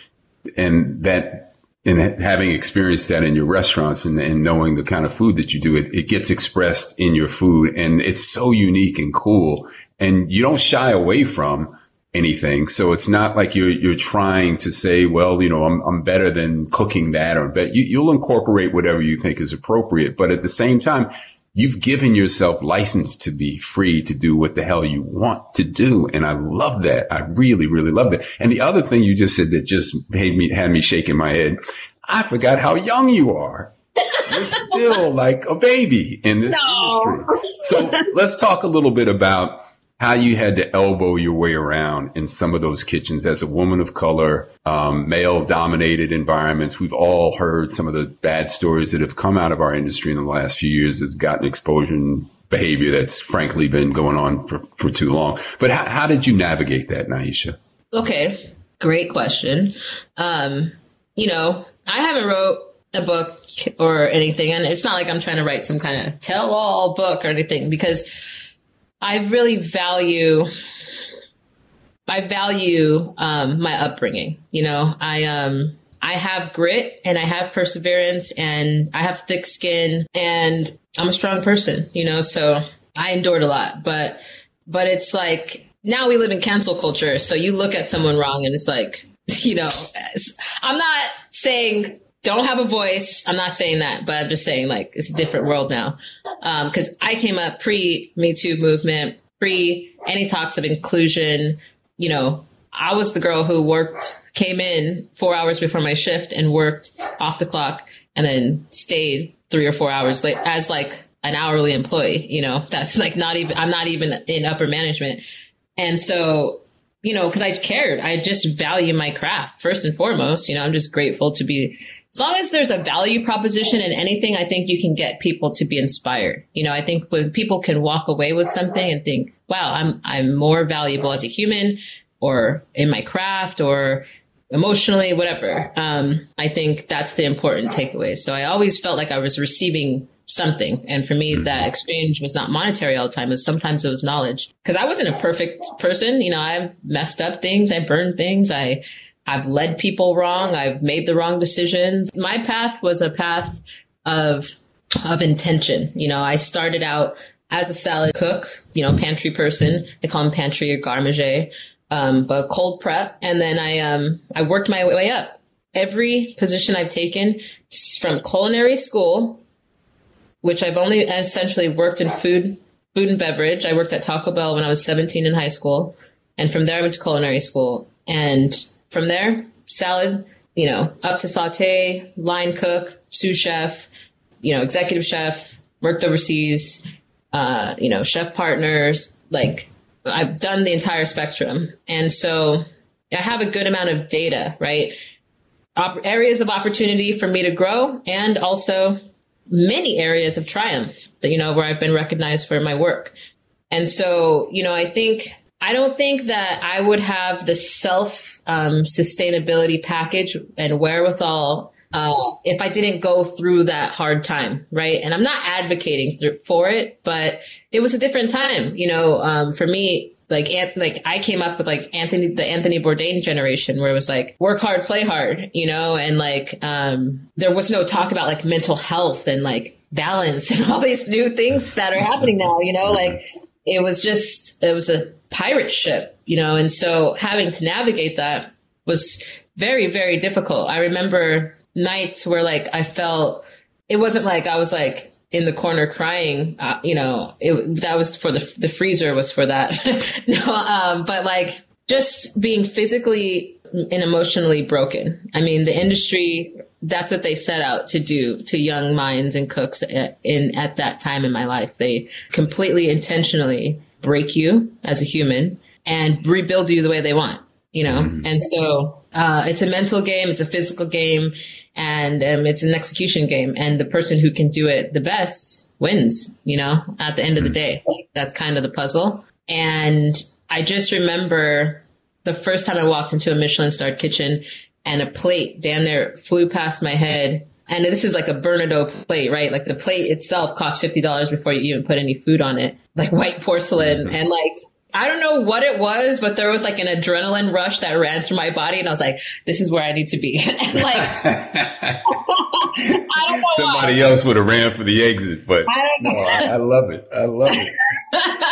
and that, and having experienced that in your restaurants and, and knowing the kind of food that you do, it, it gets expressed in your food and it's so unique and cool. And you don't shy away from anything. So it's not like you're, you're trying to say, well, you know, I'm, I'm better than cooking that or but you, you'll incorporate whatever you think is appropriate. But at the same time, you've given yourself license to be free to do what the hell you want to do. And I love that. I really, really love that. And the other thing you just said that just made me, had me shaking my head. I forgot how young you are. You're still like a baby in this no. industry. So let's talk a little bit about how you had to elbow your way around in some of those kitchens as a woman of color, um, male dominated environments. We've all heard some of the bad stories that have come out of our industry in the last few years that's gotten exposure and behavior that's frankly been going on for, for too long. But how, how did you navigate that, Nyesha? Okay. Great question. Um, you know, I haven't wrote a book or anything, and it's not like I'm trying to write some kind of tell all book or anything because I really value I value um, my upbringing. You know, I um I have grit and I have perseverance and I have thick skin and I'm a strong person. You know, so I endured a lot, but but it's like now we live in cancel culture, so you look at someone wrong and it's like <laughs> you know I'm not saying don't have a voice. I'm not saying that, but I'm just saying like it's a different world now. Um, cause I came up pre Me Too movement, pre any talks of inclusion. You know, I was the girl who worked, came in four hours before my shift and worked off the clock and then stayed three or four hours late as like an hourly employee. You know, <laughs> that's like not even, I'm not even in upper management. And so you know, because I cared. I just value my craft first and foremost. You know, I'm just grateful to be. As long as there's a value proposition in anything, I think you can get people to be inspired. You know, I think when people can walk away with something and think, "Wow, I'm I'm more valuable as a human, or in my craft, or emotionally, whatever." Um, I think that's the important takeaway. So I always felt like I was receiving something. And for me, mm-hmm. that exchange was not monetary all the time. It was sometimes it was knowledge because I wasn't a perfect person. You know, I've messed up things. I burned things. I, I've led people wrong. I've made the wrong decisions. My path was a path of, of intention. You know, I started out as a salad cook, you know, pantry person. They call them pantry or garde manger, um, but cold prep. And then I, um, I worked my way up. Every position I've taken from culinary school which I've only essentially worked in food, food and beverage. I worked at Taco Bell when I was 17 in high school. And from there, I went to culinary school. And from there, salad, you know, up to saute, line cook, sous chef, you know, executive chef, worked overseas, uh, you know, chef partners, like I've done the entire spectrum. And so I have a good amount of data, right? Op- areas of opportunity for me to grow and also many areas of triumph that, you know, where I've been recognized for my work. And so, you know, I think, I don't think that I would have the self um, sustainability package and wherewithal uh, if I didn't go through that hard time, right? And I'm not advocating th- for it, but it was a different time. You know, um, for me, like like I came up with like Anthony the Anthony Bourdain generation where it was like work hard, play hard, you know, and like um there was no talk about like mental health and like balance <laughs> and all these new things that are happening now, you know, like it was just it was a pirate ship, you know, and so having to navigate that was very very difficult. I remember nights where like I felt it wasn't like I was like in the corner crying. Uh, you know, it, that was for the the freezer was for that. <laughs> no, um, but like just being physically and emotionally broken. I mean, the industry that's what they set out to do to young minds and cooks at, in at that time in my life. They completely intentionally break you as a human and rebuild you the way they want. You know, mm-hmm. and so uh, it's a mental game, it's a physical game, and um, it's an execution game. And the person who can do it the best wins, you know, at the end of the day. That's kind of the puzzle. And I just remember the first time I walked into a Michelin starred kitchen and a plate damn near flew past my head. And this is like a Bernardaud plate, right? Like the plate itself cost $50 before you even put any food on it, like white porcelain. Mm-hmm. And like I don't know what it was, but there was like an adrenaline rush that ran through my body, and I was like, "This is where I need to be." <laughs> and like, <laughs> I don't know somebody why. else would have ran for the exit, but I, no, I, I love it. I love it.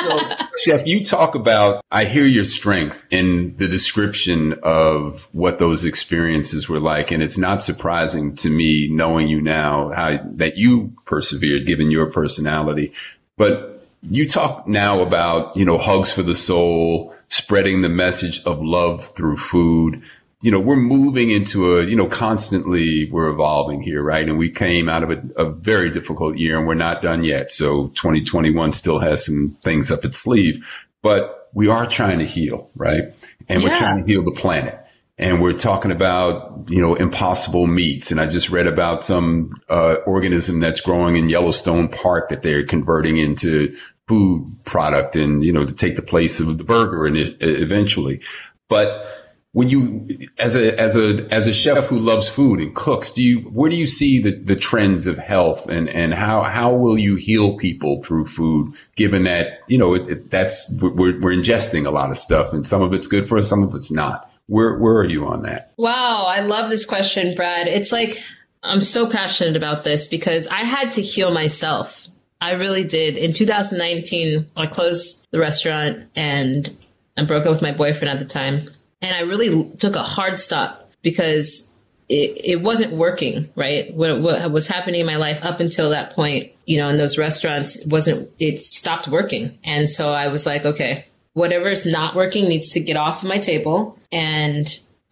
so, <laughs> Chef, you talk about. I hear your strength in the description of what those experiences were like, and it's not surprising to me knowing you now how that you persevered, given your personality, but you talk now about, you know, hugs for the soul, spreading the message of love through food. You know, we're moving into a, you know, constantly we're evolving here, right? And we came out of a, a very difficult year and we're not done yet. So 2021 still has some things up its sleeve, but we are trying to heal, right? And yeah. we're trying to heal the planet and we're talking about you know impossible meats and i just read about some uh, organism that's growing in yellowstone park that they're converting into food product and, you know, to take the place of the burger and it, eventually. But when you, as a, as a, as a chef who loves food and cooks, do you, where do you see the, the trends of health and, and how, how will you heal people through food given that, you know, it, it, that's, we're, we're ingesting a lot of stuff and some of it's good for us, some of it's not. Where, where are you on that? Wow. I love this question, Brad. It's like, I'm so passionate about this because I had to heal myself I really did. In 2019, I closed the restaurant and I broke up with my boyfriend at the time. And I really took a hard stop because it, it wasn't working, right? What, what was happening in my life up until that point, you know, in those restaurants wasn't, it stopped working. And so I was like, okay, whatever is not working needs to get off my table. And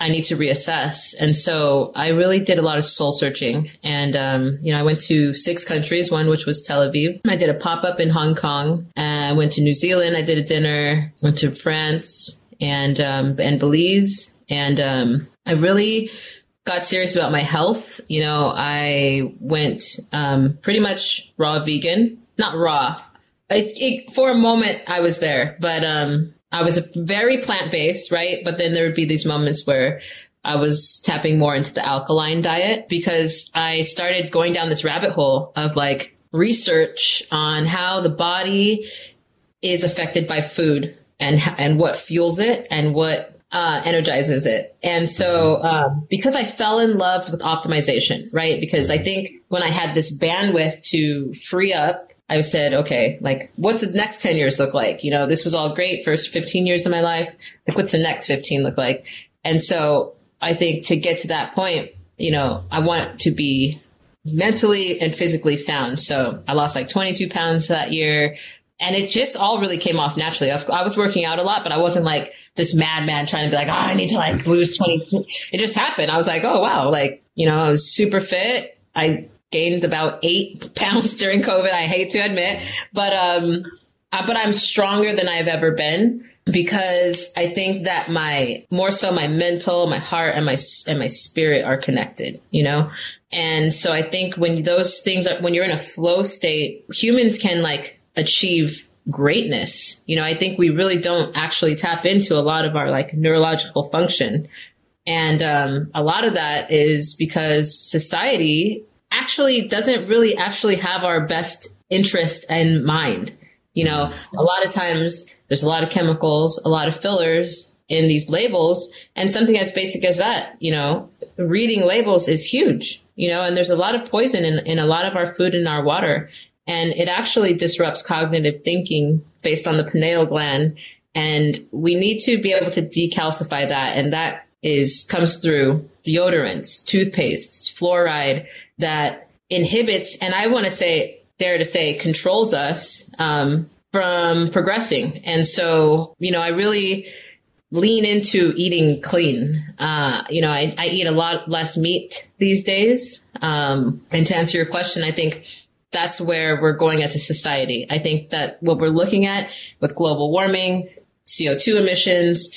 I need to reassess. And so I really did a lot of soul searching. And, um, you know, I went to six countries, one which was Tel Aviv. I did a pop up in Hong Kong. I went to New Zealand. I did a dinner, went to France, and um, and Belize, and um, I really got serious about my health. You know, I went um, pretty much raw vegan, not raw. It, it, for a moment, I was there, but um, I was very plant based, right? But then there would be these moments where I was tapping more into the alkaline diet because I started going down this rabbit hole of like research on how the body is affected by food and and what fuels it and what uh, energizes it. And so, um, because I fell in love with optimization, right? Because I think when I had this bandwidth to free up, I said, okay, like, what's the next 10 years look like? You know, this was all great first 15 years of my life. Like, what's the next 15 look like? And so I think to get to that point, you know, I want to be mentally and physically sound. So I lost like 22 pounds that year. And it just all really came off naturally. I was working out a lot, but I wasn't like this madman trying to be like, oh, I need to like lose 20. It just happened. I was like, oh, wow. Like, you know, I was super fit. I gained about eight <laughs> pounds during COVID. I hate to admit, but, um, uh, but I'm stronger than I've ever been because I think that my more so my mental, my heart, and my and my spirit are connected. You know, and so I think when those things are when you're in a flow state, humans can like achieve greatness. You know, I think we really don't actually tap into a lot of our like neurological function. And um, a lot of that is because society actually doesn't really actually have our best interest in mind. You know, a lot of times there's a lot of chemicals, a lot of fillers in these labels, and something as basic as that, you know, reading labels is huge, you know, and there's a lot of poison in, in a lot of our food and our water. And it actually disrupts cognitive thinking based on the pineal gland. And we need to be able to decalcify that. And that is, comes through deodorants, toothpastes, fluoride that inhibits, and I want to say, dare to say, controls us, um, from progressing. And so, you know, I really lean into eating clean. Uh, you know, I, I, eat a lot less meat these days. Um, and to answer your question, I think that's where we're going as a society. I think that what we're looking at with global warming, CO2 emissions,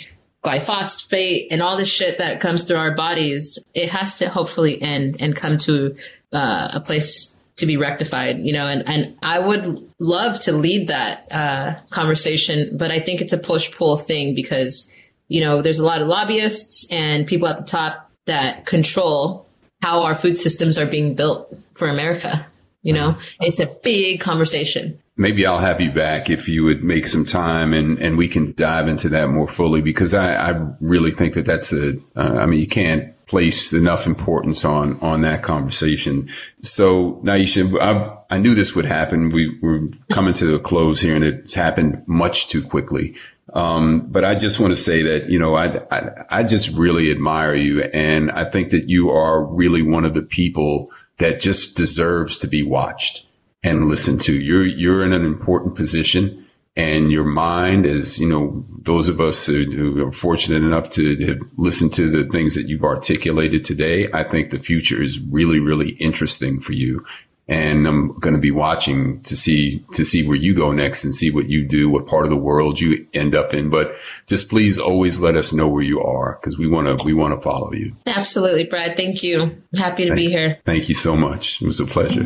glyphosate, and all the shit that comes through our bodies, it has to hopefully end and come to uh, a place to be rectified, you know, and, and I would love to lead that uh, conversation, but I think it's a push pull thing because, you know, there's a lot of lobbyists and people at the top that control how our food systems are being built for America. You know, it's a big conversation. Maybe I'll have you back if you would make some time and, and we can dive into that more fully because I, I really think that that's a, uh, I mean, you can't place enough importance on on that conversation. So, Nyesha, I, I knew this would happen. We were coming to a close here, and it's happened much too quickly. Um, but I just want to say that you know I, I I just really admire you, and I think that you are really one of the people that just deserves to be watched and listened to. You're you're in an important position and your mind is, you know, those of us who are fortunate enough to have listened to the things that you've articulated today, I think the future is really, really interesting for you. And I'm going to be watching to see, to see where you go next and see what you do, what part of the world you end up in. But just please always let us know where you are because we want to, we want to follow you. Absolutely, Brad. Thank you. I'm happy to thank, be here. Thank you so much. It was a pleasure.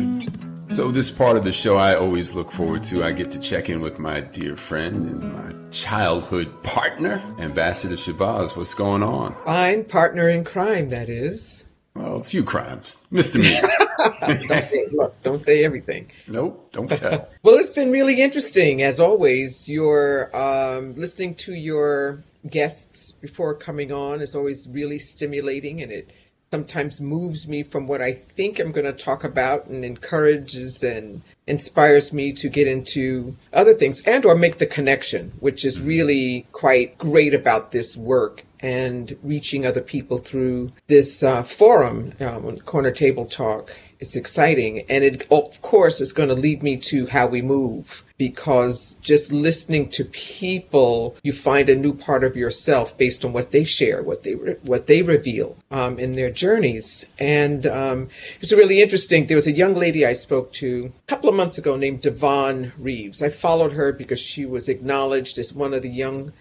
So, this part of the show I always look forward to. I get to check in with my dear friend and my childhood partner, Ambassador Shabazz. What's going on? Fine, partner in crime, that is. Well, a few crimes, misdemeanors. <laughs> don't say, look, don't say everything. Nope, don't tell. <laughs> well, it's been really interesting, as always. You're um, listening to your guests before coming on is always really stimulating, and it sometimes moves me from what I think I'm going to talk about and encourages and inspires me to get into other things and or make the connection, which is really quite great about this work and reaching other people through this uh, forum, um, Corner Table Talk. It's exciting. And it, of course, is going to lead me to how we move because just listening to people, you find a new part of yourself based on what they share, what they, what they reveal um, in their journeys. And um, it's really interesting. There was a young lady I spoke to a couple of months ago named Devon Reeves. I followed her because she was acknowledged as one of the young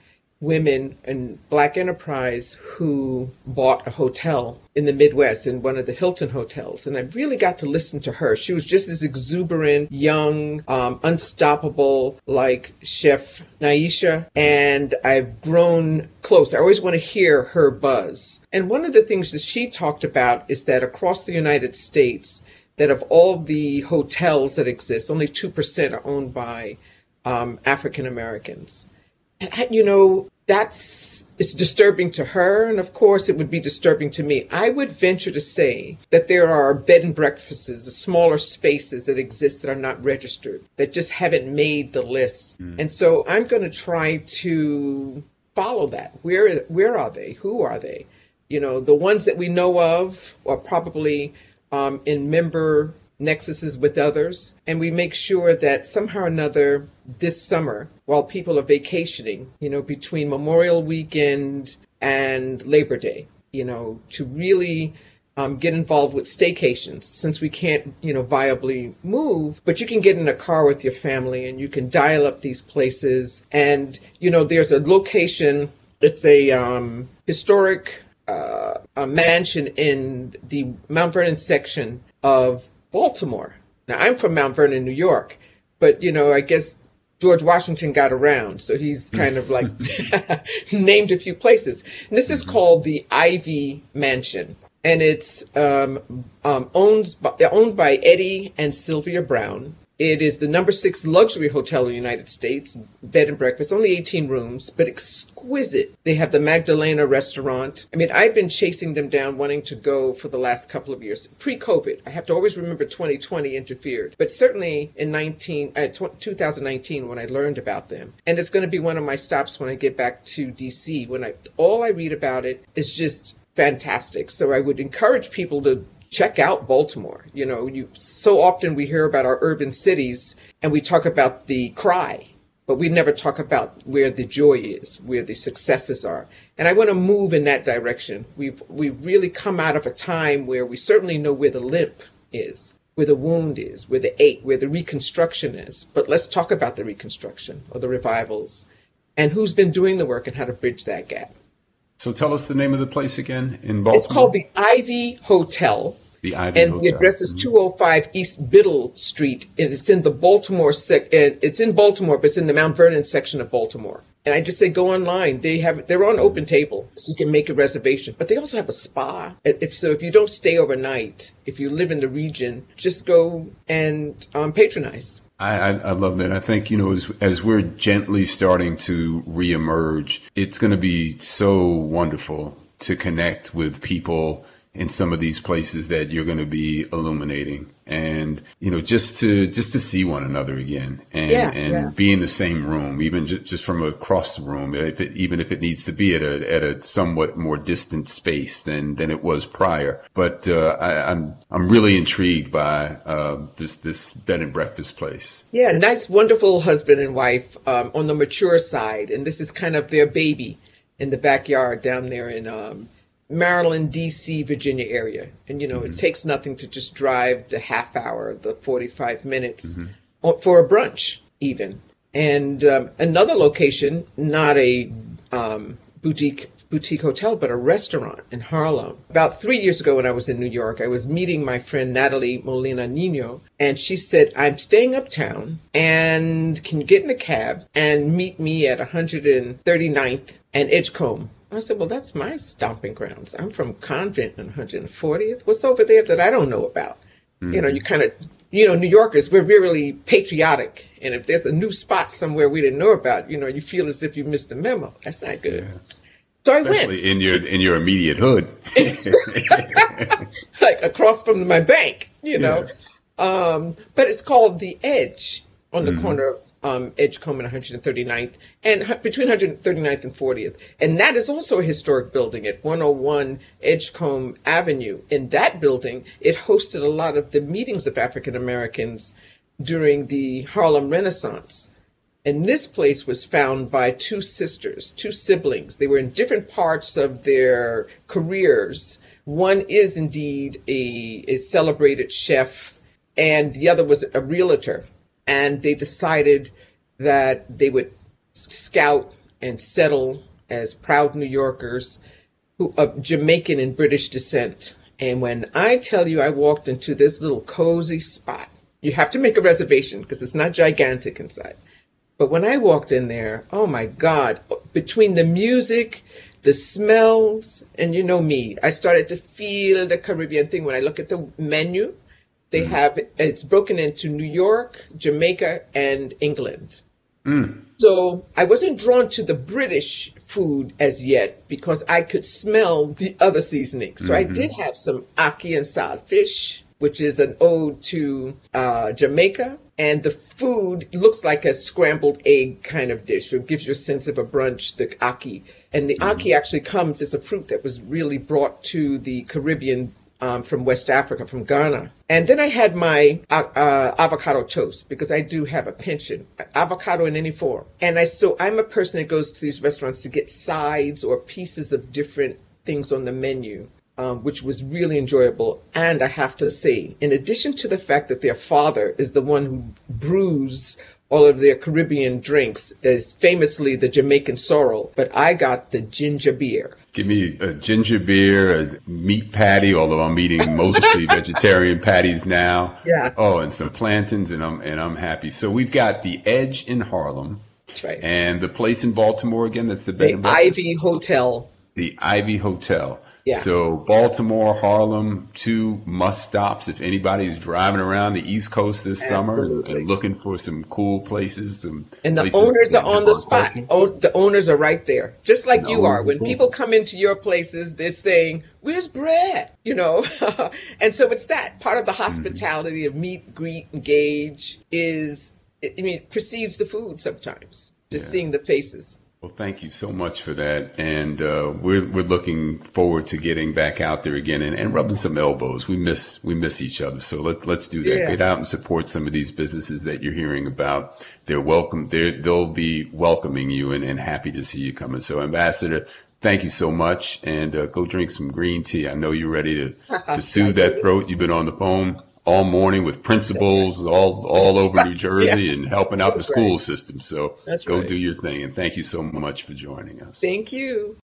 women in Black enterprise who bought a hotel in the Midwest in one of the Hilton hotels. And I really got to listen to her. She was just as exuberant, young, um, unstoppable, like Chef Nyesha. And I've grown close. I always want to hear her buzz. And one of the things that she talked about is that across the United States, that of all the hotels that exist, only 2% are owned by um, African Americans. You know, that's it's disturbing to her, and of course, it would be disturbing to me. I would venture to say that there are bed and breakfasts, the smaller spaces that exist that are not registered, that just haven't made the list. Mm. And so I'm going to try to follow that. Where where are they? Who are they? You know, the ones that we know of are probably um, in member nexuses with others. And we make sure that somehow or another this summer, while people are vacationing, you know, between Memorial Weekend and Labor Day, you know, to really um, get involved with staycations since we can't, you know, viably move, but you can get in a car with your family and you can dial up these places. And, you know, there's a location, it's a um, historic uh, a mansion in the Mount Vernon section of Baltimore. Now, I'm from Mount Vernon, New York, but you know, I guess George Washington got around, so he's kind of like <laughs> <laughs> named a few places. And this is called the Ivy Mansion, and it's um, um, owned by, owned by Eddie and Sylvia Brown. It is the number six luxury hotel in the United States, bed and breakfast, only 18 rooms, but exquisite. They have the Magdalena restaurant. I mean, I've been chasing them down, wanting to go for the last couple of years, pre COVID. I have to always remember 2020 interfered, but certainly in 19, uh, 2019 when I learned about them. And it's going to be one of my stops when I get back to DC. When I, all I read about it is just fantastic. So I would encourage people to check out Baltimore. You know, you so often we hear about our urban cities and we talk about the cry, but we never talk about where the joy is, where the successes are. And I want to move in that direction. We've we've really come out of a time where we certainly know where the limp is, where the wound is, where the ache, where the reconstruction is. But let's talk about the reconstruction or the revivals and who's been doing the work and how to bridge that gap. So tell us the name of the place again in Baltimore. It's called the Ivy Hotel. The Ivy and Hotel. the address is 205 East Biddle Street, and it's in the Baltimore sec. It's in Baltimore, but it's in the Mount Vernon section of Baltimore. And I just say go online. They have they're on Open Table, so you can make a reservation. But they also have a spa. If so, if you don't stay overnight, if you live in the region, just go and um, patronize. I, I, I, love that. I think, you know, as, as we're gently starting to reemerge, it's going to be so wonderful to connect with people in some of these places that you're going to be illuminating. And you know just to just to see one another again and yeah, and yeah. be in the same room even just, just from across the room if it, even if it needs to be at a at a somewhat more distant space than than it was prior. But uh, I, am I'm, I'm really intrigued by uh, this this bed and breakfast place. Yeah nice wonderful husband and wife um, on the mature side. And this is kind of their baby in the backyard down there in um, Maryland, D.C., Virginia area. And, you know, mm-hmm. it takes nothing to just drive the half hour, the 45 minutes mm-hmm. for a brunch, even. And um, another location, not a um, boutique boutique hotel, but a restaurant in Harlem. About three years ago, when I was in New York, I was meeting my friend Nathalie Molina Niño, and she said, I'm staying uptown, and can you get in a cab and meet me at 139th and Edgecombe? I said, Well, that's my stomping grounds. I'm from Convent on 140th. What's over there that I don't know about? Mm-hmm. You know, you kind of, you know, New Yorkers, we're really patriotic. And if there's a new spot somewhere we didn't know about, you know, you feel as if you missed the memo. That's not good. Yeah. So I Especially went. in your in your immediate hood, <laughs> like across from my bank, you know. Yeah. Um, but it's called the Edge on the mm-hmm. corner of um, Edgecombe and 139th, and between 139th and 40th. And that is also a historic building at 101 Edgecombe Avenue. In that building, it hosted a lot of the meetings of African Americans during the Harlem Renaissance. And this place was found by two sisters, two siblings. They were in different parts of their careers. One is indeed a, a celebrated chef, and the other was a realtor and they decided that they would scout and settle as proud New Yorkers who of Jamaican and British descent. And when I tell you I walked into this little cozy spot, you have to make a reservation because it's not gigantic inside. But when I walked in there, oh my God, between the music, the smells, and you know me, I started to feel the Caribbean thing when I look at the menu. They mm. have it's broken into New York, Jamaica, and England. Mm. So I wasn't drawn to the British food as yet because I could smell the other seasonings. So mm-hmm. I did have some ackee and salt fish, which is an ode to uh, Jamaica. And the food looks like a scrambled egg kind of dish. So it gives you a sense of a brunch, the ackee. And the mm-hmm. ackee actually comes as a fruit that was really brought to the Caribbean um, from West Africa, from Ghana. And then I had my uh, uh, avocado toast because I do have a penchant, avocado in any form. And I so I'm a person that goes to these restaurants to get sides or pieces of different things on the menu. Um, which was really enjoyable. And I have to say, in addition to the fact that their father is the one who brews all of their Caribbean drinks, is famously the Jamaican sorrel, but I got the ginger beer. Give me a ginger beer, a meat patty, although I'm eating mostly <laughs> vegetarian patties now. Yeah. Oh, and some plantains, and I'm and I'm happy. So we've got the Edge in Harlem. That's right. And the place in Baltimore again. That's the the Ivy Hotel. The Ivy Hotel. Yeah. So Baltimore, Harlem, two must stops if anybody's driving around the East Coast this Absolutely. summer and, looking for some cool places. Some and the places owners are on the spot. Oh, the owners are right there, just like you are. When people come into your places, they're saying, "Where's Brad?" You know, <laughs> and so it's that part of the mm-hmm. hospitality mm-hmm. of meet, greet, engage is. I mean, it precedes the food sometimes. Just yeah. seeing the faces. Well, thank you so much for that. And uh, we're we're looking forward to getting back out there again and, and rubbing some elbows. We miss we miss each other. So let let's do that. Yeah. Get out and support some of these businesses that you're hearing about. They're welcome. They they'll be welcoming you and, and happy to see you coming. So Ambassador, thank you so much. And uh, go drink some green tea. I know you're ready to <laughs> to soothe that throat. You've been on the phone all morning with principals all all over New Jersey yeah. and helping out That's the school right. system. So That's go right. do your thing. And thank you so much for joining us. Thank you.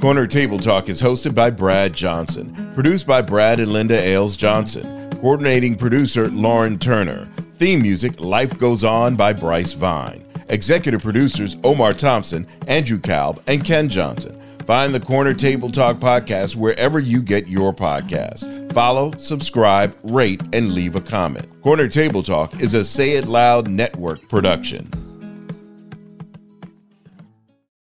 Corner Table Talk is hosted by Brad Johnson, produced by Brad and Linda Ailes Johnson, coordinating producer Lauren Turner, theme music Life Goes On by Bryce Vine, executive producers Omar Thompson, Andrew Kalb, and Ken Johnson. Find the Corner Table Talk podcast wherever you get your podcast. Follow, subscribe, rate, and leave a comment. Corner Table Talk is a Say It Loud Network production.